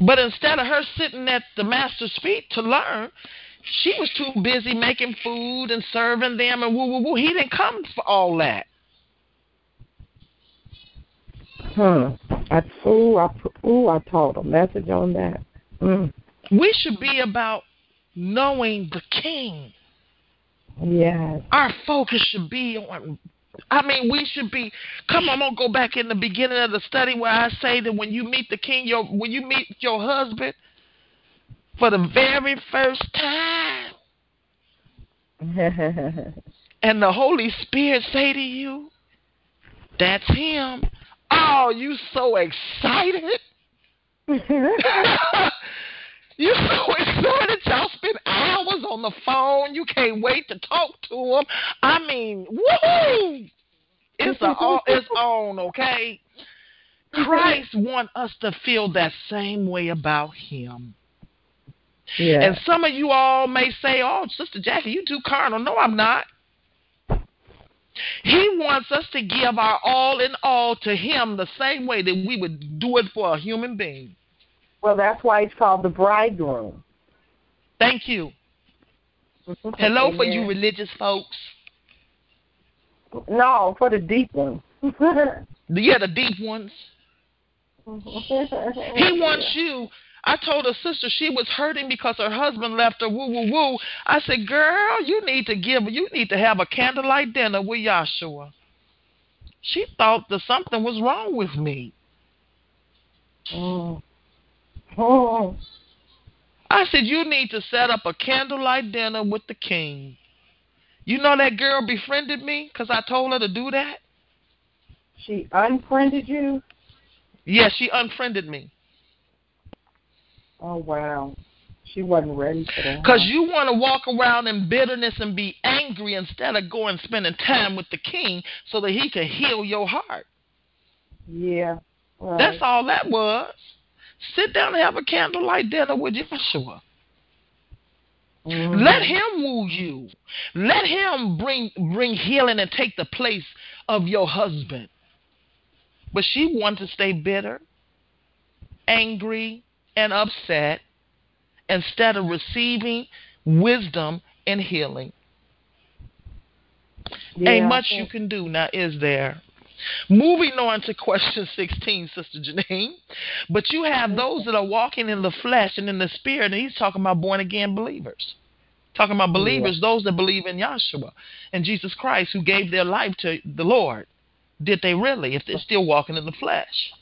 But instead of her sitting at the master's feet to learn, she was too busy making food and serving them and woo woo woo. He didn't come for all that. Hmm. I, ooh, I, ooh, I taught a message on that. Mm. We should be about knowing the King. Yes. Our focus should be on. I mean, we should be. Come on, I'm gonna go back in the beginning of the study where I say that when you meet the King, your when you meet your husband for the very first time, and the Holy Spirit say to you, "That's him." Oh, you so excited. Mm-hmm. you so excited. Y'all spend hours on the phone. You can't wait to talk to him. I mean, woohoo! It's a all it's on, okay? Christ want us to feel that same way about him. yeah. And some of you all may say, "Oh, Sister Jackie, you too carnal." No, I'm not. He wants us to give our all in all to him the same way that we would do it for a human being. well, that's why it's called the bridegroom. Thank you. Mm-hmm. Hello for you religious folks. No, for the deep one. Yeah, the deep ones. He wants you. I told her sister she was hurting because her husband left her. Woo woo woo. I said, girl, you need to give. You need to have a candlelight dinner with Yahshua. She thought that something was wrong with me. Mm. Oh. I said, you need to set up a candlelight dinner with the king. You know that girl befriended me because I told her to do that? She unfriended you? Yes, she unfriended me. Oh wow. She wasn't ready for that. Because you want to walk around in bitterness and be angry instead of going spending time with the king so that he can heal your heart. Yeah. Right. That's all that was. Sit down and have a candlelight dinner with Yeshua. Mhm. Let him woo you. Let him bring bring healing and take the place of your husband. But she wanted to stay bitter, angry, and upset instead of receiving wisdom and healing. Yeah, Ain't much you can do now, is there? Moving on to question 16, Sister Janine. But you have those that are walking in the flesh and in the spirit, and he's talking about born again believers. Talking about believers, those that believe in Yahshua and Jesus Christ who gave their life to the Lord. Did they really, if they're still walking in the flesh?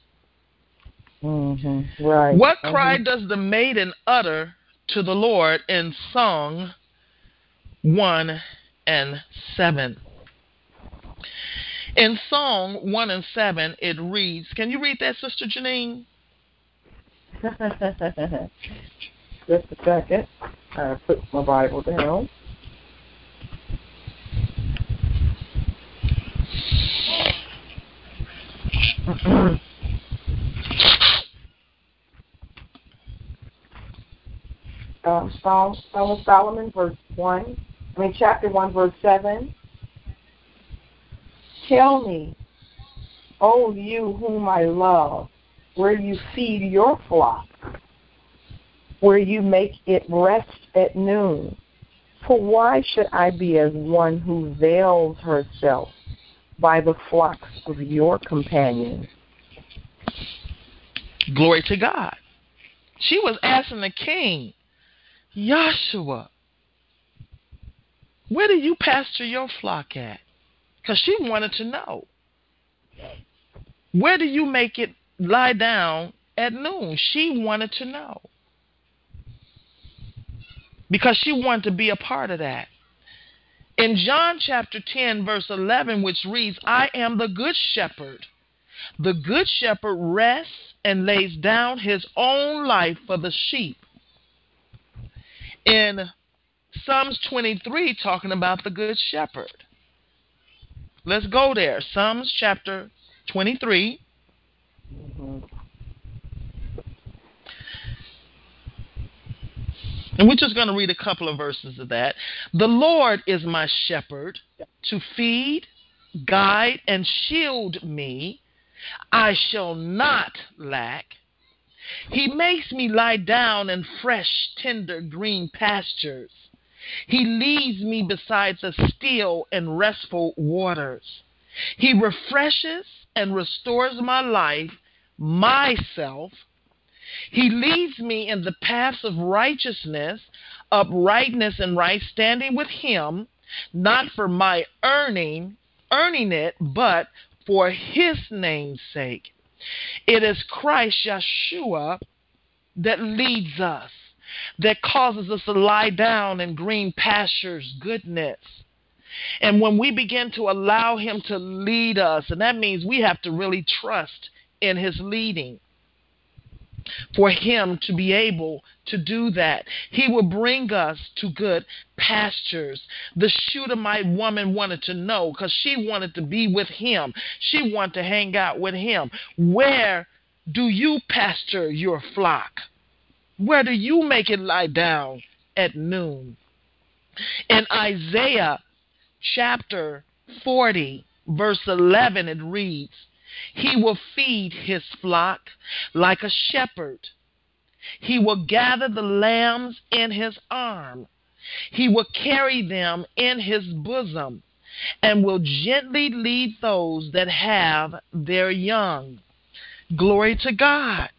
Mhm. Right. What Mhm. cry does the maiden utter to the Lord in Song 1 and 7? In Song 1 and 7, it reads, Can you read that, Sister Janine? Just a second. I put my Bible down. Psalm, Psalm of Solomon, verse 1, I mean, chapter 1, verse 7. Tell me, O you whom I love, where you feed your flock, where you make it rest at noon. For why should I be as one who veils herself by the flocks of your companions? Glory to God. She was asking the king, Joshua, where do you pasture your flock at? Because she wanted to know. Where do you make it lie down at noon? She wanted to know. Because she wanted to be a part of that. In John chapter 10, verse 11, which reads, I am the good shepherd. The good shepherd rests and lays down his own life for the sheep. In Psalms 23, talking about the good shepherd. Let's go there. Psalms chapter 23. And we're just going to read a couple of verses of that. The Lord is my shepherd to feed, guide, and shield me. I shall not lack. He makes me lie down in fresh, tender, green pastures. He leads me beside the still and restful waters. He refreshes and restores my life, myself. He leads me in the paths of righteousness, uprightness, and right standing with Him, not for my earning, earning it, but for His name's sake. It is Christ Yeshua that leads us that causes us to lie down in green pastures, goodness. And when we begin to allow Him to lead us, and that means we have to really trust in His leading for Him to be able to do that. He will bring us to good pastures. The Shunammite woman wanted to know because she wanted to be with Him, she wanted to hang out with Him. Where do you pasture your flock? Where do you make it lie down at noon? In Isaiah chapter 40, verse 11, it reads, He will feed his flock like a shepherd. He will gather the lambs in his arm. He will carry them in his bosom and will gently lead those that have their young. Glory to God.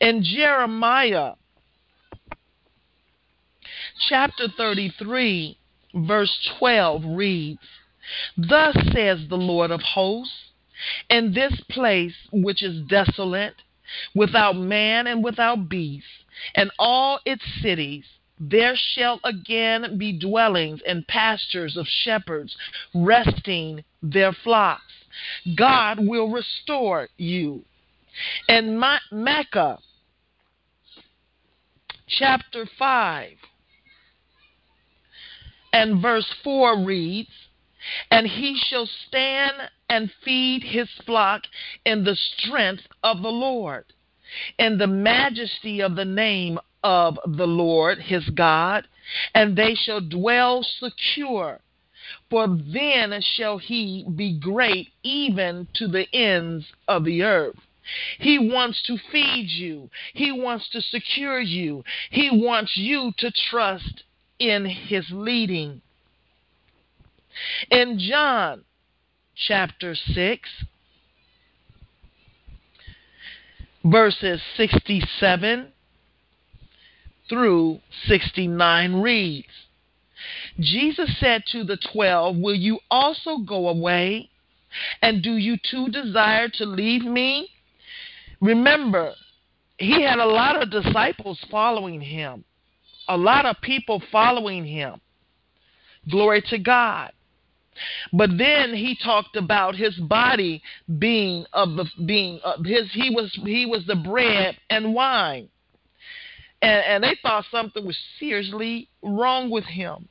In Jeremiah chapter 33, verse 12 reads, Thus says the Lord of hosts, in this place which is desolate, without man and without beast, and all its cities, there shall again be dwellings and pastures of shepherds resting their flocks. God will restore you. In Micah chapter 5 and verse 4 reads, And he shall stand and feed his flock in the strength of the Lord, in the majesty of the name of the Lord his God, and they shall dwell secure. For then shall he be great even to the ends of the earth. He wants to feed you. He wants to secure you. He wants you to trust in his leading. In John chapter 6, verses 67 through 69 reads Jesus said to the twelve, Will you also go away? And do you too desire to leave me? Remember, he had a lot of disciples following him, a lot of people following him. Glory to God. But then he talked about his body being of the being uh, his he was he was the bread and wine. And and they thought something was seriously wrong with him.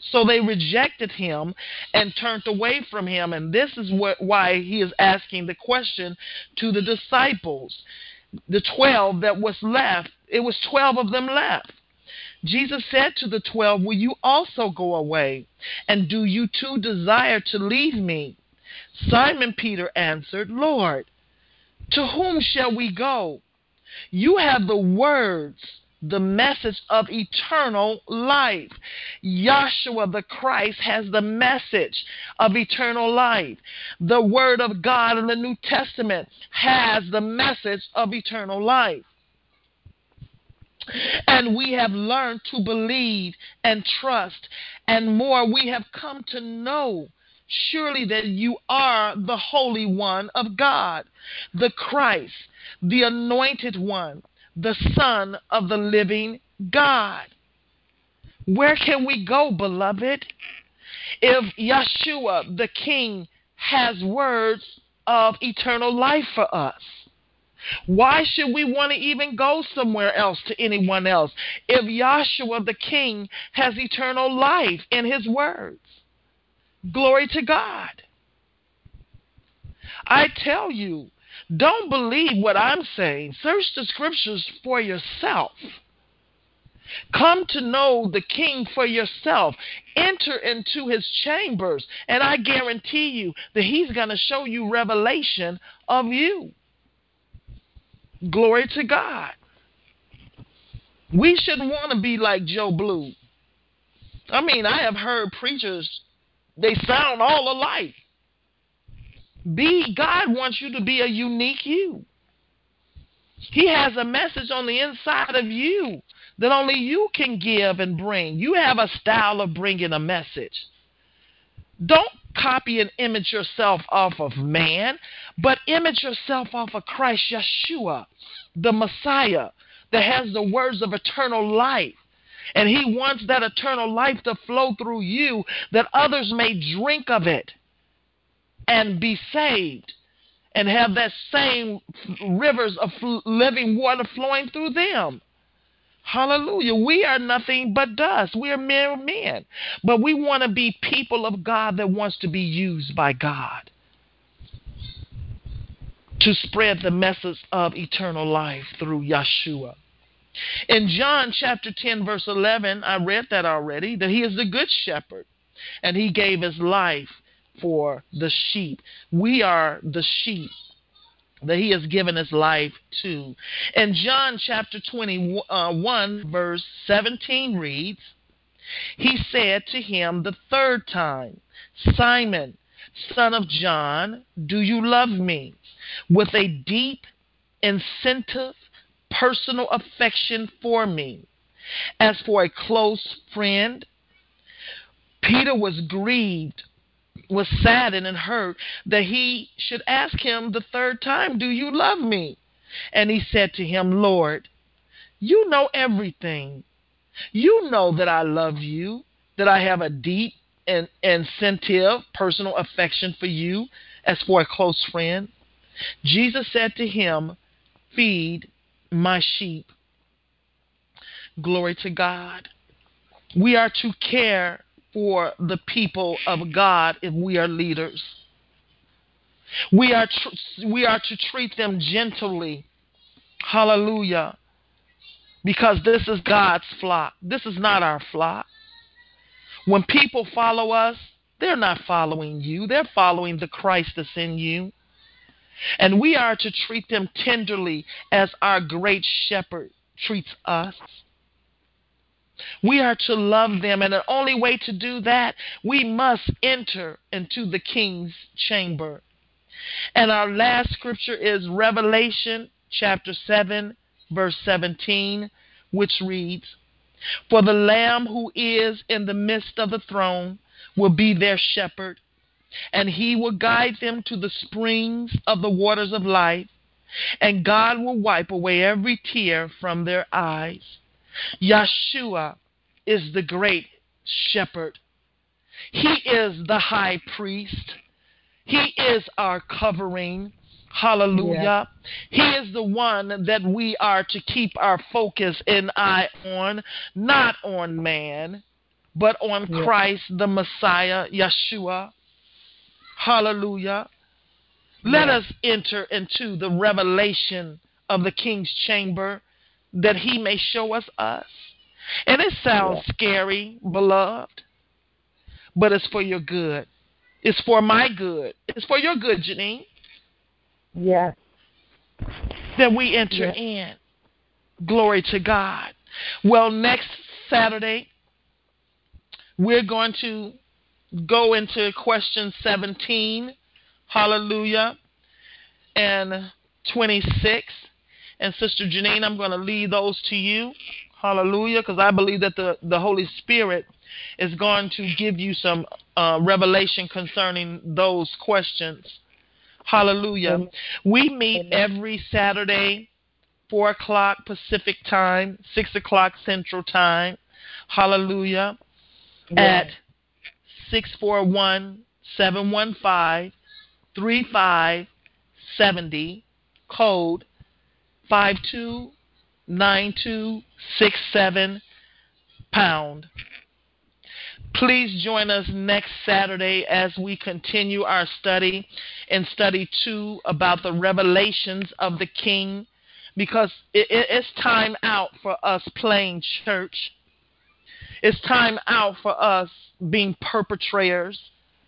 So they rejected him and turned away from him. And this is what, why he is asking the question to the disciples. The 12 that was left, it was 12 of them left. Jesus said to the 12, Will you also go away? And do you too desire to leave me? Simon Peter answered, Lord, to whom shall we go? You have the words the message of eternal life. Yahshua the Christ has the message of eternal life. The Word of God in the New Testament has the message of eternal life. And we have learned to believe and trust, and more, we have come to know surely that you are the Holy One of God, the Christ, the Anointed One, the Son of the living God. Where can we go, beloved? If Yeshua, the King, has words of eternal life for us, why should we want to even go somewhere else to anyone else if Yeshua, the King, has eternal life in his words? Glory to God. I tell you, don't believe what I'm saying. Search the scriptures for yourself. Come to know the king for yourself. Enter into his chambers, and I guarantee you that he's going to show you revelation of you. Glory to God. We shouldn't want to be like Joe Blue. I mean, I have heard preachers, they sound all alike. Be God wants you to be a unique you. He has a message on the inside of you that only you can give and bring. You have a style of bringing a message. Don't copy and image yourself off of man, but image yourself off of Christ Yeshua, the Messiah that has the words of eternal life. And he wants that eternal life to flow through you that others may drink of it and be saved and have that same rivers of living water flowing through them. Hallelujah. We are nothing but dust. We are mere men. But we want to be people of God that wants to be used by God to spread the message of eternal life through Yeshua. In John chapter 10, verse 11, I read that already, that he is the good shepherd and he gave his life for the sheep. We are the sheep that he has given his life to. And John chapter 21, uh, verse 17 reads, He said to him the third time, Simon, son of John, do you love me? With a deep, incentive, personal affection for me. As for a close friend, Peter was grieved was saddened and hurt that he should ask him the third time, Do you love me? And he said to him, Lord, you know everything. You know that I love you, that I have a deep and incentive personal affection for you as for a close friend. Jesus said to him, Feed my sheep. Glory to God. We are to care for the people of God if we are leaders. We are tr- we are to treat them gently. Hallelujah. Because this is God's flock. This is not our flock. When people follow us, they're not following you. They're following the Christ that's in you. And we are to treat them tenderly as our great shepherd treats us. We are to love them, and the only way to do that, we must enter into the king's chamber. And our last scripture is Revelation chapter 7, verse 17, which reads For the Lamb who is in the midst of the throne will be their shepherd, and he will guide them to the springs of the waters of life, and God will wipe away every tear from their eyes. Yeshua is the great shepherd. He is the high priest. He is our covering. Hallelujah. He is the one that we are to keep our focus and eye on, not on man, but on Christ, the Messiah, Yeshua. Hallelujah. Let us enter into the revelation of the king's chamber that he may show us us. And it sounds scary, beloved, but it's for your good. It's for my good. It's for your good, Janine. Yes. That we enter Yes. in. Glory to God. Well, next Saturday, we're going to go into question 17. Hallelujah. And 26. And Sister Janine, I'm going to leave those to you. Hallelujah. Because I believe that the, the Holy Spirit is going to give you some uh, revelation concerning those questions. Hallelujah. Amen. We meet Amen. every Saturday, 4 o'clock Pacific time, 6 o'clock Central time. Hallelujah. At 641 715 3570, code 529267 pound. Please join us next Saturday as we continue our study in study two about the revelations of the King because it, it, it's time out for us playing church. It's time out for us being perpetrators.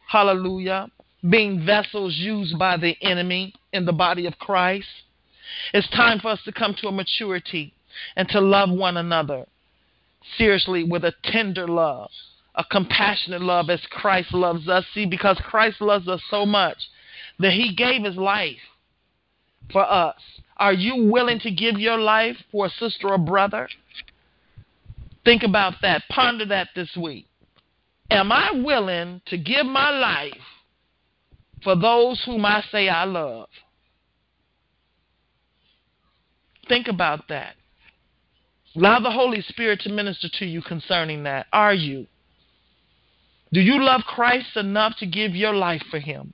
Hallelujah. Being vessels used by the enemy in the body of Christ. It's time for us to come to a maturity and to love one another seriously with a tender love, a compassionate love as Christ loves us. See, because Christ loves us so much that he gave his life for us. Are you willing to give your life for a sister or brother? Think about that. Ponder that this week. Am I willing to give my life for those whom I say I love? Think about that. Allow the Holy Spirit to minister to you concerning that. Are you? Do you love Christ enough to give your life for him?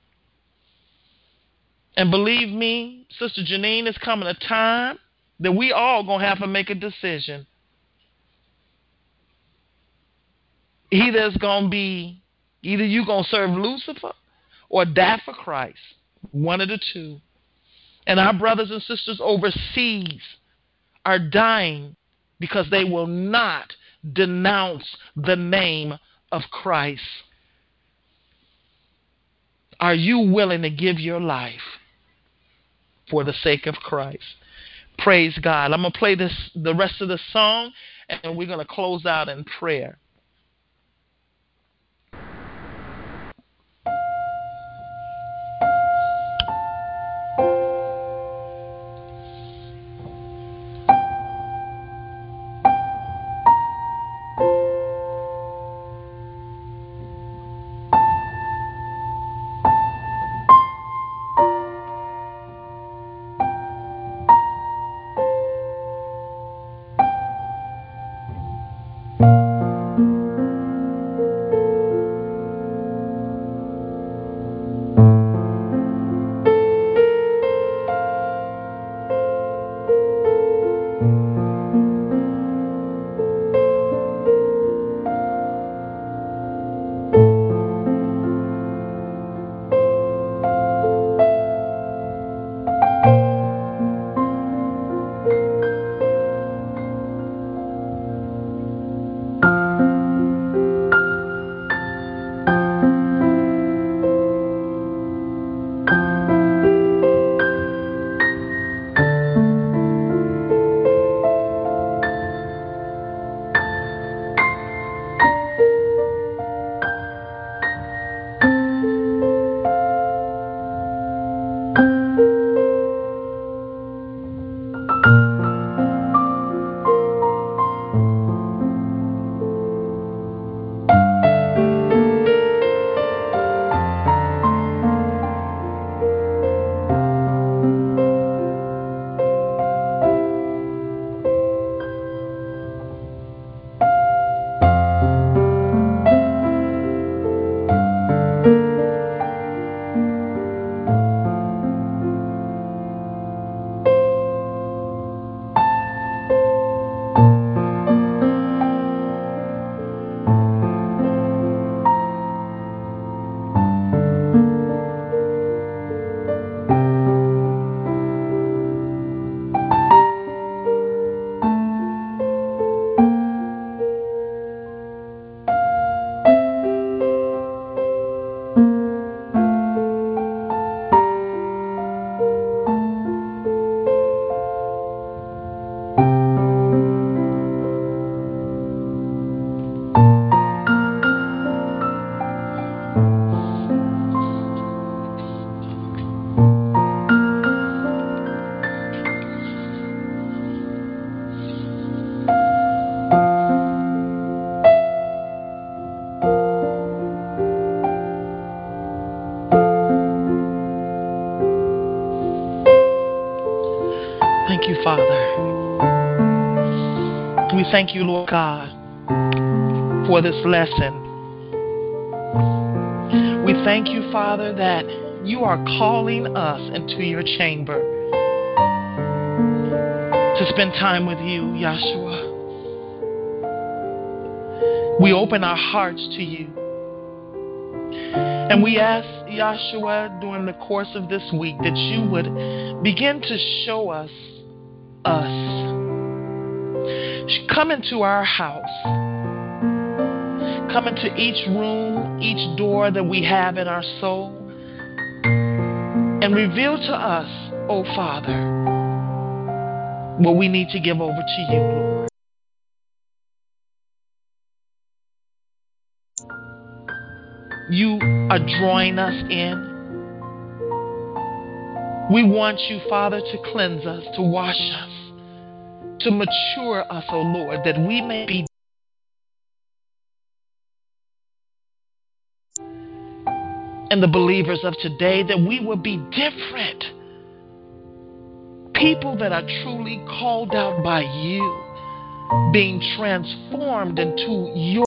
And believe me, Sister Janine, is coming a time that we all gonna have to make a decision. Either it's gonna be either you gonna serve Lucifer or die for Christ. One of the two. And our brothers and sisters overseas are dying because they will not denounce the name of Christ. Are you willing to give your life for the sake of Christ? Praise God. I'm going to play this the rest of the song and we're going to close out in prayer. Thank you, Lord God, for this lesson. We thank you, Father, that you are calling us into your chamber to spend time with you, Yahshua. We open our hearts to you. And we ask, Yahshua, during the course of this week, that you would begin to show us us. Come into our house. Come into each room, each door that we have in our soul. And reveal to us, oh Father, what we need to give over to you, Lord. You are drawing us in. We want you, Father, to cleanse us, to wash us, to mature us, O Lord, that we may be and the believers of today, that we will be different. People that are truly called out by you, being transformed into your